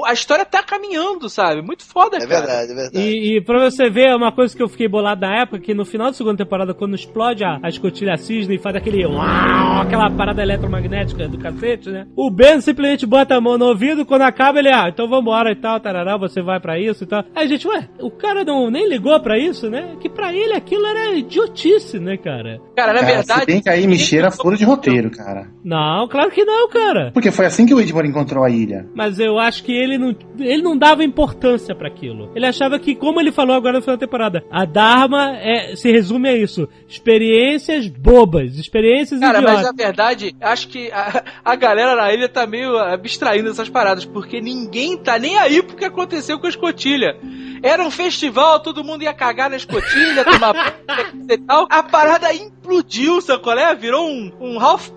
A história tá caminhando, sabe? Muito foda, É cara. verdade, é verdade. E, e pra você ver, uma coisa que eu fiquei bolado na época, que no final da segunda temporada, quando explode a, a escotilha cisne e faz aquele uau, aquela parada eletromagnética do cacete, né? O Ben simplesmente bota a mão no ouvido, quando acaba ele, ah, então vambora e tal, tarará, você vai pra isso e tal. Aí a gente, ué, o cara não nem ligou pra isso, né? Que pra ele aquilo era idiotice, né, cara? Cara, na Cara, verdade. se bem que aí me cheira furo de roteiro, cara. Não, claro que não, cara. Porque foi assim que o Edmund encontrou a ilha. Mas eu acho que ele não, ele não dava importância pra aquilo. Ele achava que, como ele falou agora no final da temporada, a Dharma é, se resume a isso: experiências bobas, experiências Cara, mas idiotas. na verdade, acho que a, a galera na ilha tá meio abstraindo dessas paradas, porque ninguém tá nem aí pro que aconteceu com a escotilha. Era um festival, todo mundo ia cagar na escotilha, *laughs* tomar banho e tal. A parada implodiu, sacou? É? Virou um, um half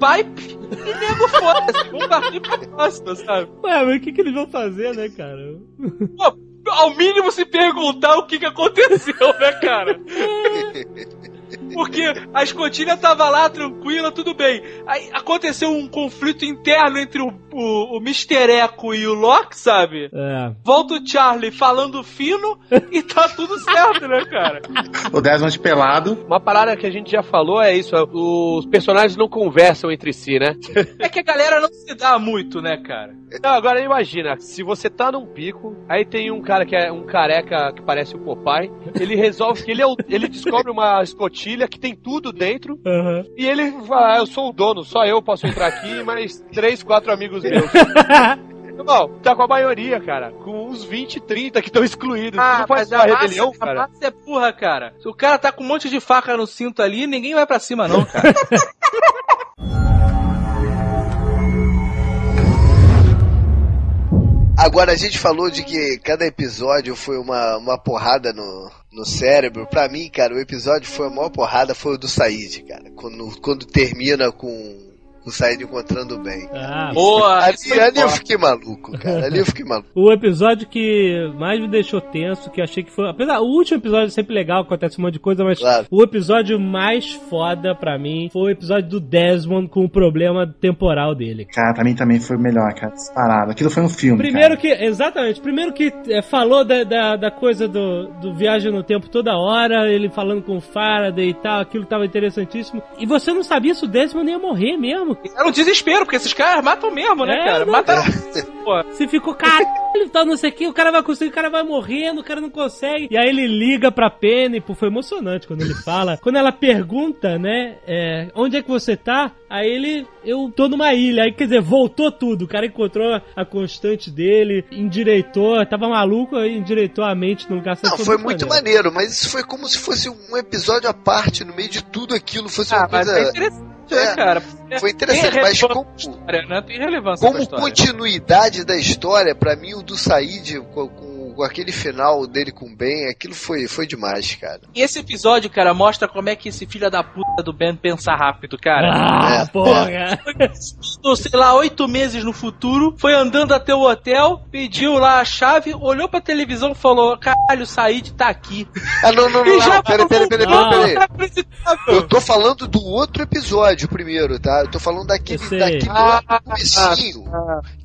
nego foda-se. Vamos partir pra próxima, sabe? Ué, mas o que, que eles vão fazer, né, cara? Pô, ao mínimo se perguntar o que, que aconteceu, né, cara? *laughs* Porque a escotilha tava lá tranquila, tudo bem. Aí aconteceu um conflito interno entre o, o, o Mr. Echo e o Locke, sabe? É. Volta o Charlie falando fino e tá tudo *laughs* certo, né, cara? O Desmond pelado. Uma parada que a gente já falou é isso: os personagens não conversam entre si, né? *laughs* É que a galera não se dá muito, né, cara? Não, agora imagina, se você tá num pico, aí tem um cara que é um careca que parece o Popeye, ele resolve que ele, é o- ele descobre uma escotilha que tem tudo dentro, Aham. e ele fala, ah, eu sou o dono, só eu posso entrar aqui, mas três, quatro amigos meus. *laughs* Não, tá com a maioria, cara. Com uns 20, 30 que estão excluídos. Ah, não mas ser uma a rebelião, massa, a cara. massa é burra, cara. Se o cara tá com um monte de faca no cinto ali, ninguém vai pra cima, não, cara. *laughs* Agora, a gente falou de que cada episódio foi uma, uma porrada no, no cérebro. Pra mim, cara, o episódio foi a maior porrada foi o do Said, cara. Quando, quando termina com o Said encontrando bem. Ah, Boa! Ali, foi ali eu fiquei maluco, cara. Ali eu fiquei maluco. *laughs* O episódio que mais me deixou tenso, que eu achei que foi. Apesar, o último episódio é sempre legal, acontece um monte de coisa, mas Claro. o episódio mais foda pra mim foi o episódio do Desmond com o problema temporal dele. Cara, pra mim também foi o melhor, cara. Disparado. Aquilo foi um filme. Primeiro que, exatamente, primeiro que é, falou da, da, da coisa do, do viagem no tempo toda hora, ele falando com o Faraday e tal, aquilo tava interessantíssimo. E você não sabia se o Desmond ia morrer mesmo. Era um desespero, porque esses caras matam mesmo, né, É, cara? não, Mataram. Pô, Você ficou, caralho, tal, não sei o que, o cara vai conseguir, o cara vai morrendo, o cara não consegue. E aí ele liga pra Penny, pô, foi emocionante quando ele *laughs* fala. Quando ela pergunta, né, é, onde é que você tá? Aí ele, eu tô numa ilha. Aí, quer dizer, voltou tudo. O cara encontrou a constante dele, endireitou, tava maluco, aí endireitou a mente no lugar certo. Não, foi muito maneiro, mas isso foi como se fosse um episódio à parte, no meio de tudo aquilo, fosse uma ah, mas coisa. é interessante, É, cara? Foi interessante, mas como, história, né? Tem relevância como continuidade da história, pra mim o do Said com aquele final dele com o Ben, aquilo foi, foi demais, cara. E esse episódio, cara, mostra como é que esse filho da puta do Ben pensa rápido, cara. Ah, É, porra! Tô, sei lá, oito meses no futuro, foi andando até o hotel, pediu lá a chave, olhou pra televisão e falou: Caralho, o Said tá aqui. Ah, não, não, não, não, peraí, peraí, peraí, Ah. peraí. Eu tô falando do outro episódio primeiro, tá? Eu tô falando daquele, daquele Ah, comecinho,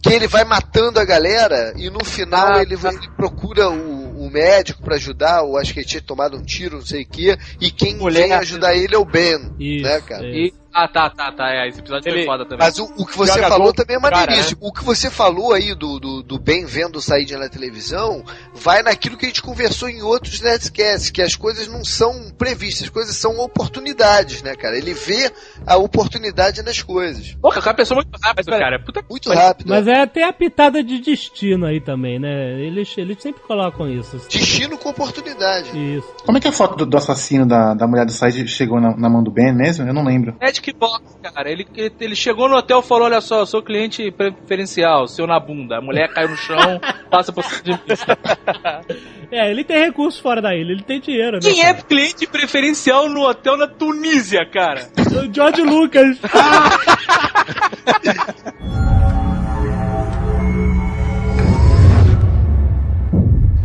que ele vai matando a galera e no final Ah, ele, vai- ele procura o, o médico pra ajudar, ou acho que ele tinha tomado um tiro, não sei o que, e quem Mulher. vem ajudar ele é o Ben, Isso, né, cara? é. E Ah, tá, tá, tá. É, esse episódio foi Ele- foda também. Mas o, o que você Joga falou gol também é pro cara, maneiríssimo. O que você falou aí do, do, do Ben vendo sair na televisão vai naquilo que a gente conversou em outros Nerdcasts, que as coisas não são previstas, as coisas são oportunidades, né, cara? Ele vê a oportunidade nas coisas. O cara pensou muito rápido, cara. Puta Muito rápido. Mas é até a pitada de destino aí também, né? Eles, eles sempre colocam isso. assim. Destino com oportunidade. Isso. Como é que a foto do, do assassino da, da mulher do Said chegou na, na mão do Ben mesmo? Eu não lembro. Magic Box, cara. Ele, ele, chegou no hotel e falou: Olha só, eu sou cliente preferencial, seu na bunda. A mulher caiu no chão, *laughs* passa por cima de vista. É, ele tem recursos fora da ilha, ele tem dinheiro, né? Quem é cliente preferencial no hotel na Tunísia, cara? George Lucas. *laughs*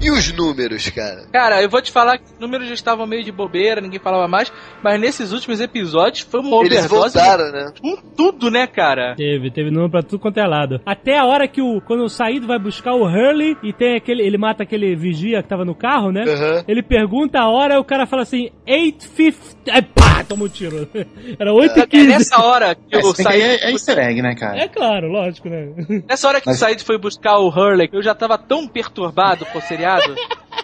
E os números, cara? Cara, eu vou te falar que os números já estavam meio de bobeira, ninguém falava mais, mas nesses últimos episódios foi uma Eles overdose voltaram, né? com tudo, né, cara? Teve, teve número pra tudo quanto é lado. Até a hora que o. Quando o Saído vai buscar o Hurley e tem aquele. Ele mata aquele vigia que tava no carro, né? Aham. Ele pergunta a hora e o cara fala assim, 8.50. Aí pá, toma um tiro. *laughs* Era 8 É nessa hora que É, o Said é, é easter egg, né, cara? É claro, lógico, né? Nessa hora que Mas- o Said foi buscar o Hurley, eu já tava tão perturbado com o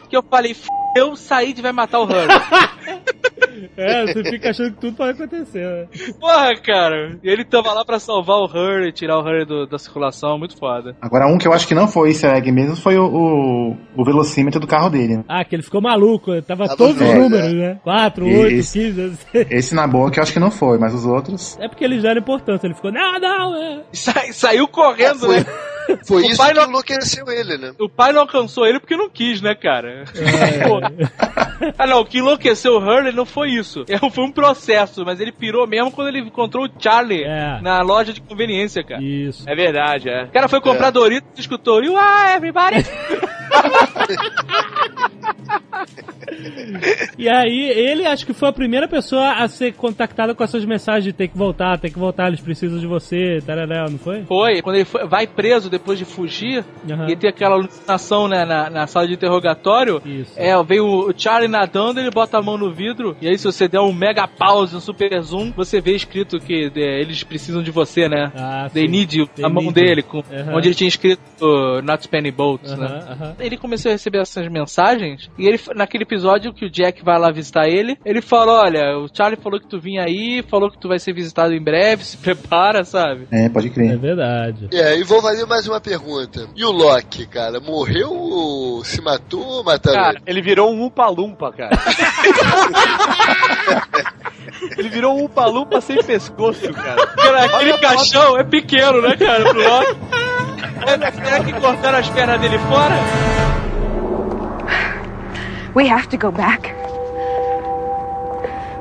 que eu falei, f eu, o Said vai matar o Hurley. *laughs* É, você fica achando que tudo pode acontecer, né? Porra, cara. E ele tava lá pra salvar o Hurley, tirar o Hurley do- da circulação, muito foda. Agora, um que eu acho que não foi easter egg mesmo foi o, o, o velocímetro do carro dele. Ah, que ele ficou maluco, tava Tava todos os números, né? 4, E 8, esse- 15. Esse na boa que eu acho que não foi, mas os outros. É porque eles deram importância. Ele ficou, não, não, é. Sa- saiu correndo, Foi- né? Foi O isso pai que não- enlouqueceu ele, né? O pai não alcançou ele porque não quis, né, cara? *laughs* Pô. ah, não, o que enlouqueceu o Hurley não foi isso. É, Foi um processo, mas ele pirou mesmo quando ele encontrou o Charlie É. na loja de conveniência, cara. Isso. É verdade, é. O cara foi comprar Doritos e escutou, You are everybody! *laughs* E aí, ele acho que foi a primeira pessoa a ser contactada com essas mensagens de ter que voltar, ter que voltar, eles precisam de você, tarará, não foi? Foi, quando ele foi- vai preso depois de fugir, Aham. e tem aquela alucinação né, na, na sala de interrogatório. Isso. É, vem o Charlie nadando, ele bota a mão no vidro, e aí se você der um mega pause, um super zoom, você vê escrito que é, eles precisam de você, né? Ah, They sim. need you, They a mão dele, com, Aham. onde ele tinha escrito uh, Not Spending Boats, né? Aham, aham. Ele começou a receber essas mensagens, e ele, naquele episódio que o Jack vai lá visitar ele, ele falou, olha, o Charlie falou que tu vinha aí, falou que tu vai ser visitado em breve, *laughs* se prepara, sabe? É, pode É crer. verdade. É, e vou fazer mais uma pergunta. E o Loki, cara, morreu ou se matou ou mataram Cara, ele? ele virou um Umpa-Lumpa, cara. *laughs* ele virou um Umpa-Lumpa sem pescoço, cara. Cara, aquele caixão é pequeno, né, cara, pro Loki? É, será que cortaram as pernas dele fora? We have to go back.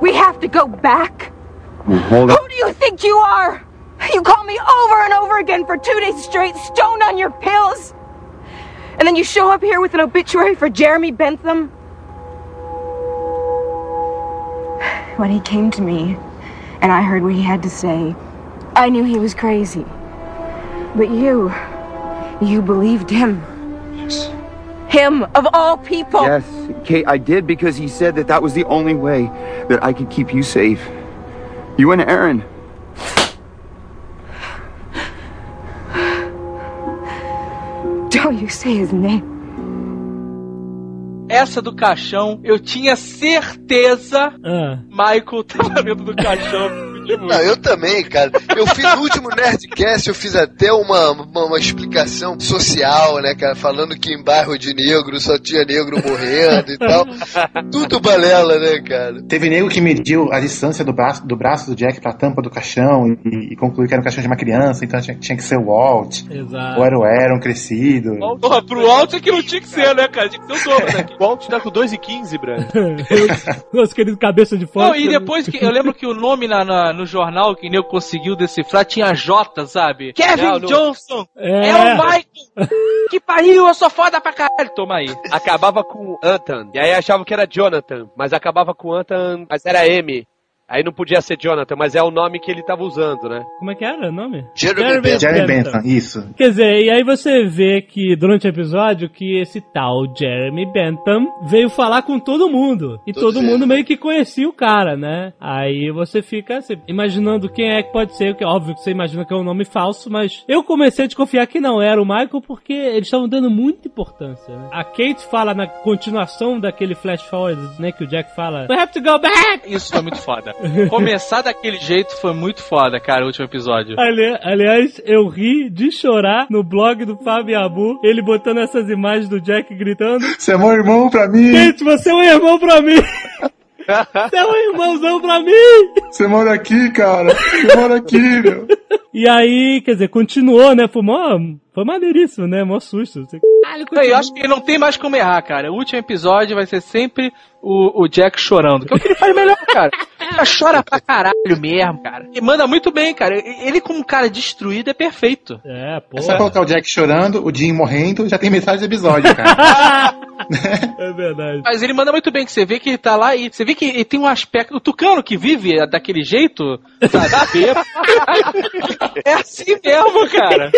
We have to go back. Hold up. Who do you think you are? You call me over and over again for two days straight, stoned on your pills. And then you show up here with an obituary for Jeremy Bentham. When he came to me and I heard what he had to say, I knew he was crazy. But you, you believed him. Yes. Him, of all people. Yes, Kate, I did because he said that that was the only way that I could keep you safe. You and Aaron. Don't you say his name. Essa do caixão, eu tinha certeza Ah, Michael tava dentro do caixão. Não, eu também, cara. Eu fiz no último Nerdcast, eu fiz até uma, uma, uma explicação social, né, cara? Falando que em bairro de negro só tinha negro morrendo e tal. Tudo balela, né, cara? Teve nego que mediu a distância do braço do, braço do Jack pra tampa do caixão e, e concluiu que era um caixão de uma criança, então tinha, tinha que ser o Walt. exato. Ou era o Aaron crescido. Porra, pro alto é que não tinha que ser, né, cara? Tinha que ser o dobro daqui. O *laughs* Walt tá com 2 e 15, Brando. Nosso *laughs* querido cabeça de fora. Não, e depois que eu lembro que o nome na, na- no jornal que Nego conseguiu decifrar tinha J, sabe? Kevin Não, não. Johnson! É. É. o Michael! *laughs* que pariu, eu sou foda pra caralho! Toma aí. Acabava com Anton. E aí achavam que era Jonathan, mas acabava com Anton, mas era M. Aí não podia ser Jonathan, mas é o nome que ele tava usando, né? Como é que era o nome? Jeremy Bentham. Jeremy Bentham, isso. Quer dizer, e aí você vê que durante o episódio que esse tal Jeremy Bentham veio falar com todo mundo. E Todos todo mundo eles. meio que conhecia o cara, né? Aí você fica assim, imaginando quem é que pode ser, que é óbvio que você imagina que é um nome falso, mas eu comecei a desconfiar que não era o Michael porque eles estavam dando muita importância. Né? A Kate fala na continuação daquele flash forward, né, que o Jack fala, We have to go back! Isso foi muito foda. *laughs* Começar daquele jeito foi muito foda, cara, o último episódio. Ali- aliás, eu ri de chorar no blog do Fábio Abu, ele botando essas imagens do Jack gritando: Você é meu irmão pra mim. Gente, você é um irmão pra mim! *laughs* Você é um irmãozão pra mim! Você mora aqui, cara. Você mora aqui, meu. E aí, quer dizer, continuou, né? Foi, mó, foi maneiríssimo, né? Mó susto. Você- Eu acho que não tem mais como errar, cara. O último episódio vai ser sempre o, o Jack chorando. Que é o que ele faz melhor, cara. *laughs* Ele chora pra caralho mesmo, cara. E manda muito bem, cara. Ele, como um cara destruído, é perfeito. É, pô. É só colocar o Jack chorando, o Jim morrendo, já tem metade do episódio, cara. *laughs* É verdade. Mas ele manda muito bem, que você vê que ele tá lá e você vê que ele tem um aspecto. O tucano que vive daquele jeito, sabe? bêbado. *laughs* é assim mesmo, cara.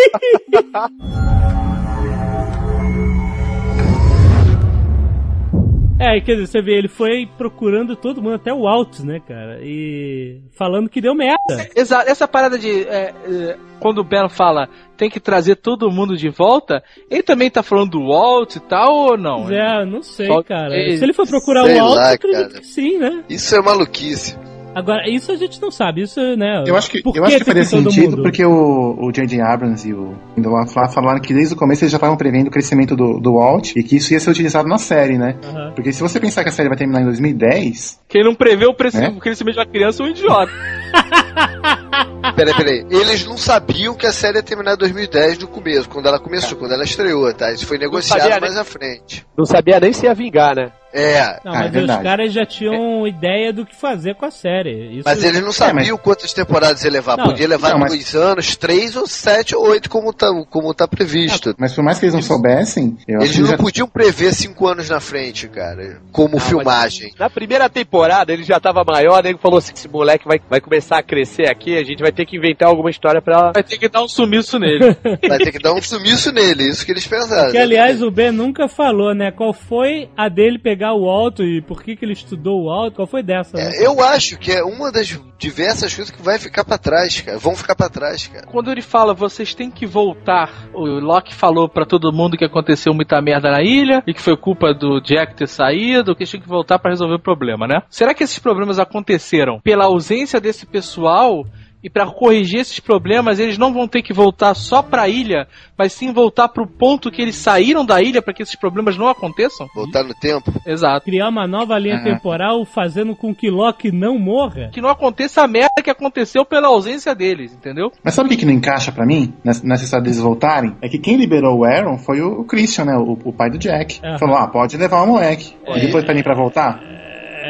É, quer dizer, você vê, ele foi procurando todo mundo, até o Alt, né, cara? E falando que deu merda. Exato, essa parada de. é, é, quando o Ben fala tem que trazer todo mundo de volta, ele também tá falando do Walt e tal ou não? É, não sei, Só- cara. ele- Se ele for procurar Sei o Alt, lá, eu acredito cara. que sim, né? Isso é maluquice. Agora, isso a gente não sabe, isso, né? Eu acho que, eu acho que faria sentido porque o J.J. Abrams e o Lindelof lá falaram que desde o começo eles já estavam prevendo o crescimento do, do Walt e que isso ia ser utilizado na série, né? Aham. Porque se você pensar que a série vai terminar em 2010, Quem não prevê o, preci- É? o crescimento da criança é um idiota. *laughs* Peraí, peraí. Eles não sabiam que a série ia terminar em 2010 no começo, quando ela começou, quando ela estreou, tá? Isso foi negociado sabia, né? mais à frente. Não sabia nem se ia vingar, né? É. Não, Ah, é mas os verdade. caras já tinham ideia do que fazer com a série. Isso... Mas eles não sabiam quantas temporadas ia levar. Não, Podia levar não, mas- dois anos, três ou sete ou oito, como tá, como tá previsto. mas por mais que eles não soubessem, eu acho Eles que não já... podiam prever cinco anos na frente, cara, como filmagem. Na primeira temporada ele já tava maior, nego falou assim: esse moleque vai, vai começar a crescer aqui, a gente vai ter que inventar alguma história pra. Vai ter que dar um sumiço nele. *laughs* Vai ter que dar um sumiço nele, isso que eles pensaram. Que, aliás, o Ben nunca falou, né? Qual foi a dele pegar o alto e por que, que ele estudou o alto? Qual foi dessa, né? É, eu acho que é uma das diversas coisas que vai ficar pra trás, cara. Vão ficar pra trás, cara. Quando ele fala, vocês têm que voltar. O Loki falou pra todo mundo que aconteceu muita merda na ilha e que foi culpa do Jack ter saído, que eles tinham que voltar pra resolver o problema, né? Será que esses problemas aconteceram pela ausência desse pessoal? E pra corrigir esses problemas, eles não vão ter que voltar só pra ilha, mas sim voltar pro ponto que eles saíram da ilha pra que esses problemas não aconteçam? Voltar no tempo. Exato. Criar uma nova linha Uhum. temporal fazendo com que Loki não morra? Que não aconteça a merda que aconteceu pela ausência deles, entendeu? Mas sabe o que, não encaixa pra mim, nessa, história deles voltarem? É que quem liberou o Aaron foi o, o Christian, né? O, o pai do Jack. Aham. Falou, ah, pode levar o moleque. E depois pedem pra voltar?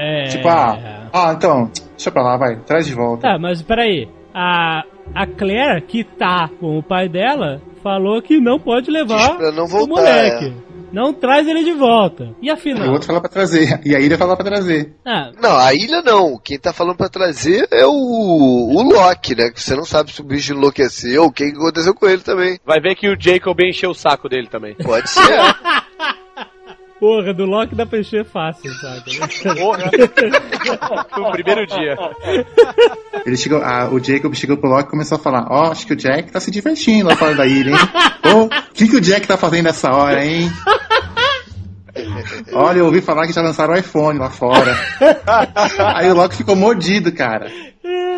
É... Tipo, ah, ah, então, deixa pra lá, vai, traz de volta. Tá, mas peraí. A, a Claire, que tá com o pai dela, falou que não pode levar não o voltar, moleque. é. Não traz ele de volta. E E o afinal? outro fala pra trazer. E a ilha fala pra trazer. Ah, Não, a ilha não. Quem tá falando pra trazer é o, o Loki, né? Que você não sabe se o bicho enlouqueceu, o que aconteceu com ele também. Vai ver que o Jacob encheu o saco dele também. Pode ser. *laughs* porra, do Loki dá pra encher fácil, sabe? Porra. no primeiro dia. Ele chegou, ah, o Jacob chegou pro Loki e começou a falar: Ó, acho que o Jack tá se divertindo lá fora da ilha, hein? *laughs* Ô, o que, que o Jack tá fazendo nessa hora, hein? *laughs* Olha, eu ouvi falar que já lançaram o iPhone lá fora. *laughs* Aí o Loki ficou mordido, cara.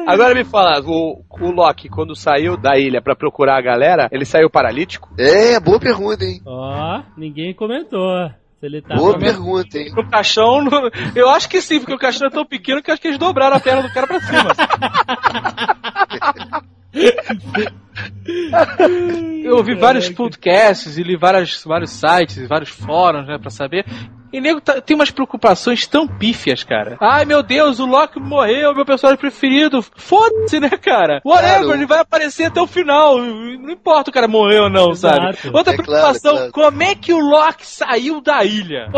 Agora me fala, o, o Loki, quando saiu da ilha pra procurar a galera, ele saiu paralítico? É, boa pergunta, hein? Ó, ninguém comentou. Se ele tá Boa pergunta, hein? No caixão, no- eu acho que sim, porque o caixão é tão pequeno que eu acho que eles dobraram a perna do cara pra cima. *laughs* Eu ouvi vários podcasts e li várias, vários sites e vários fóruns, né, pra saber. E nego tá- tem umas preocupações tão pífias, cara. Ai meu Deus, o Loki morreu, meu personagem preferido. Foda-se, né, cara? Whatever, Claro. ele vai aparecer até o final. Não importa o cara morreu ou não, sabe? Exato. Outra É claro, preocupação, claro. como é que o Loki saiu da ilha?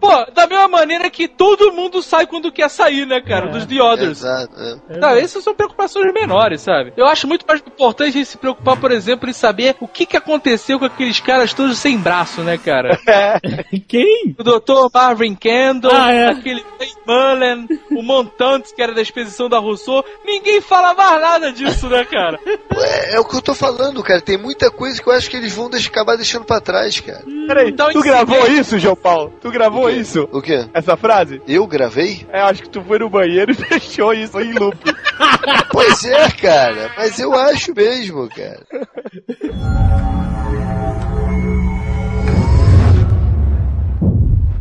Pô, da mesma maneira que todo mundo sai quando quer sair, né, cara? É. Dos The Others. Exato. é. Sabe, essas são preocupações menores, sabe? Eu acho muito mais importante a gente se preocupar, por exemplo, em saber o que, que aconteceu com aqueles caras todos sem braço, né, cara? Quem? *laughs* O Marvin Candle, Ah, é. aquele Mullen, o Montantes, que era da expedição da Rousseau. Ninguém fala mais nada disso, né, cara? *laughs* É, é o que eu tô falando, cara. Tem muita coisa que eu acho que eles vão deixar, acabar deixando pra trás, cara. Peraí, Então, tu gravou isso, João Paulo? Tu gravou isso? O quê? Essa frase? Eu gravei? É, acho que tu foi no banheiro e *laughs* deixou isso em loop. Pois é, cara. Mas eu acho mesmo, cara. *laughs*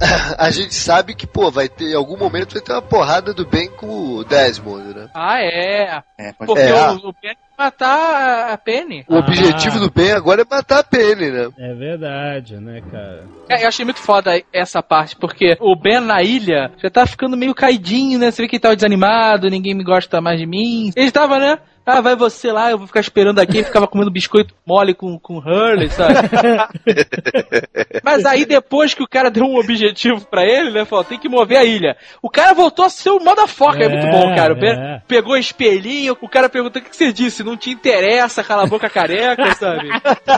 *laughs* A gente sabe que, pô, vai ter, em algum momento vai ter uma porrada do bem com o Desmond, né? Ah, é. É, pode Porque É. o, o Ben vai matar a Penny. O objetivo do bem agora é matar a Penny, né? É verdade, né, cara? É, eu achei muito foda essa parte, porque o Ben na ilha já tá ficando meio caidinho, né? Você vê que ele tava desanimado, ninguém me gosta mais de mim. Ele tava, né? Ah, vai você lá, eu vou ficar esperando aqui. Ele ficava comendo biscoito mole com, com Hurley, sabe? *laughs* Mas aí depois que o cara deu um objetivo pra ele, né? Falou, tem que mover a ilha. O cara voltou a ser o motherfucker. É, É, muito bom, cara. O Ben é. pegou espelhinho, o cara perguntou o que, você disse. Não te interessa, cala a boca careca, sabe?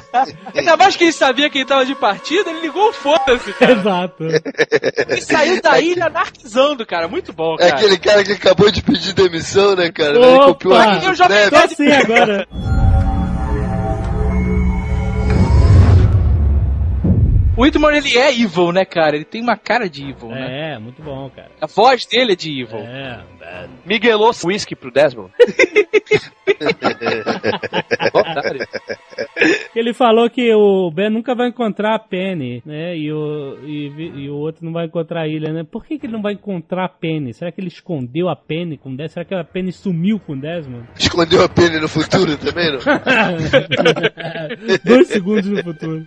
*laughs* Ainda mais que ele sabia que ele tava de partida, ele ligou o foda-se, cara. Exato. E saiu da ilha anarquizando, cara. Muito bom, É cara. aquele cara que acabou de pedir demissão, né, cara? Ele Opa! copiou aqui Tô assim agora. *laughs* O Whitmore, ele é evil, né, cara? Ele tem uma cara de evil, né? É, muito bom, cara. A voz dele é de evil. É. Miguelou whisky pro Desmond. Ele falou que o Ben nunca vai encontrar a Penny, né? E o, e, e o outro não vai encontrar a ilha, né? Por que, que ele não vai encontrar a Penny? Será que ele escondeu a Penny com o Desmond? Será que a Penny sumiu com o Desmond? Escondeu a Penny no futuro também, não? *laughs* Dois segundos no futuro.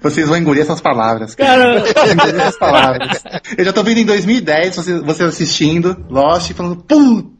Vocês vão engolir essas palavras. Cara, *laughs* Engolir essas palavras. Eu já tô vendo em 2010 você, você assistindo Lost e falando, puta!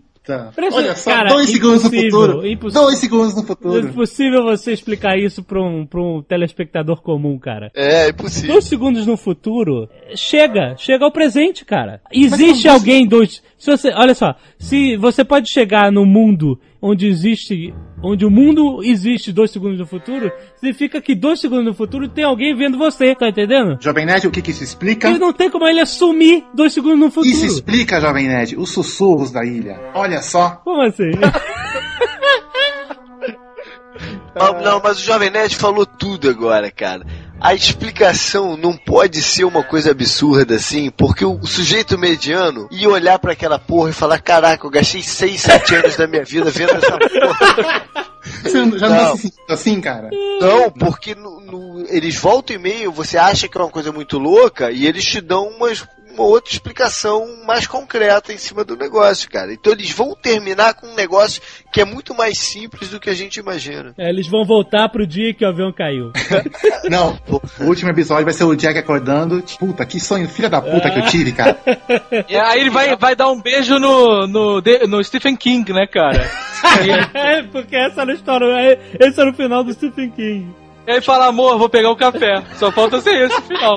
Presta- Olha só, cara, dois segundos no futuro. impossível. Dois segundos no é futuro. impossível você explicar isso pra um, pra um telespectador comum, cara. É, impossível. Dois segundos no futuro, chega, chega ao presente, cara. Existe alguém dois. Se você, olha só, se você pode chegar no mundo onde existe, onde o mundo existe dois segundos no futuro, significa que dois segundos no futuro tem alguém vendo você, tá entendendo? Jovem Nerd, o que que isso explica? Ele não tem como ele assumir dois segundos no futuro. Isso explica, Jovem Nerd, os sussurros da ilha. Olha só. Como assim? *laughs* Ah, Não, mas o Jovem Nerd falou tudo agora, cara. A explicação não pode ser uma coisa absurda assim, porque o sujeito mediano ia olhar pra aquela porra e falar: Caraca, eu gastei 6, 7 anos da minha vida vendo essa porra. *laughs* Você já não, Não. se assim, cara? Não, porque no- no- eles voltam e meio, você acha que é uma coisa muito louca e eles te dão umas- uma outra explicação mais concreta em cima do negócio, cara. Então eles vão terminar com um negócio que é muito mais simples do que a gente imagina. É, eles vão voltar pro dia que o avião caiu. *laughs* Não, o último episódio vai ser o Jack acordando. tipo, Puta, que sonho, filha da puta que eu tive, cara. *laughs* E aí ele vai, vai dar um beijo no, no, no Stephen King, né, cara? *laughs* é, porque essa era a história, é- esse era o final do Stephen King. E aí fala, amor, vou pegar o café. Só falta ser esse final.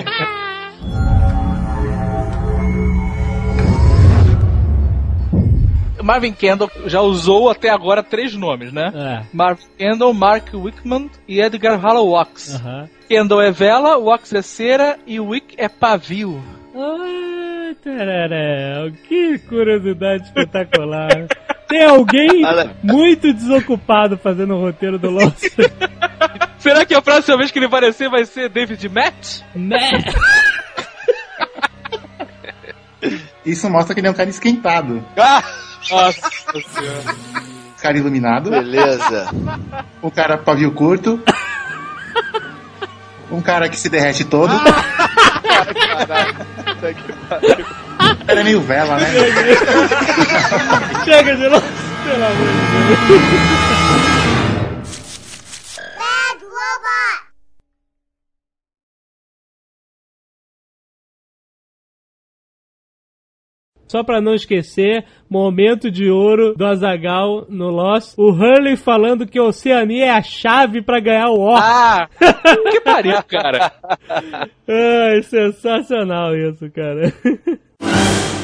Marvin Kendall já usou até agora três nomes, né? É. Marvin Kendall, Mark Wickman e Edgar Hallowax. Aham. Kendall é vela, Wax é cera e Wick é pavio. Ai, tereré, que curiosidade espetacular. *laughs* Tem alguém muito desocupado fazendo o roteiro do Lost. *laughs* Será que a próxima vez que ele aparecer vai ser David Matt? né? *laughs* Isso mostra que ele é um cara esquentado. Nossa senhora. Cara iluminado. Beleza. Um cara pavio curto. Um cara que se derrete todo. Era meio vela, né? Chega de Lost, pelo amor de Deus. Só pra não esquecer, momento de ouro do Azagal no Lost. O Hurley falando que a Oceania é a chave pra ganhar o Oscar. Ah! *laughs* que pariu, cara. Ai, sensacional isso, cara. *laughs*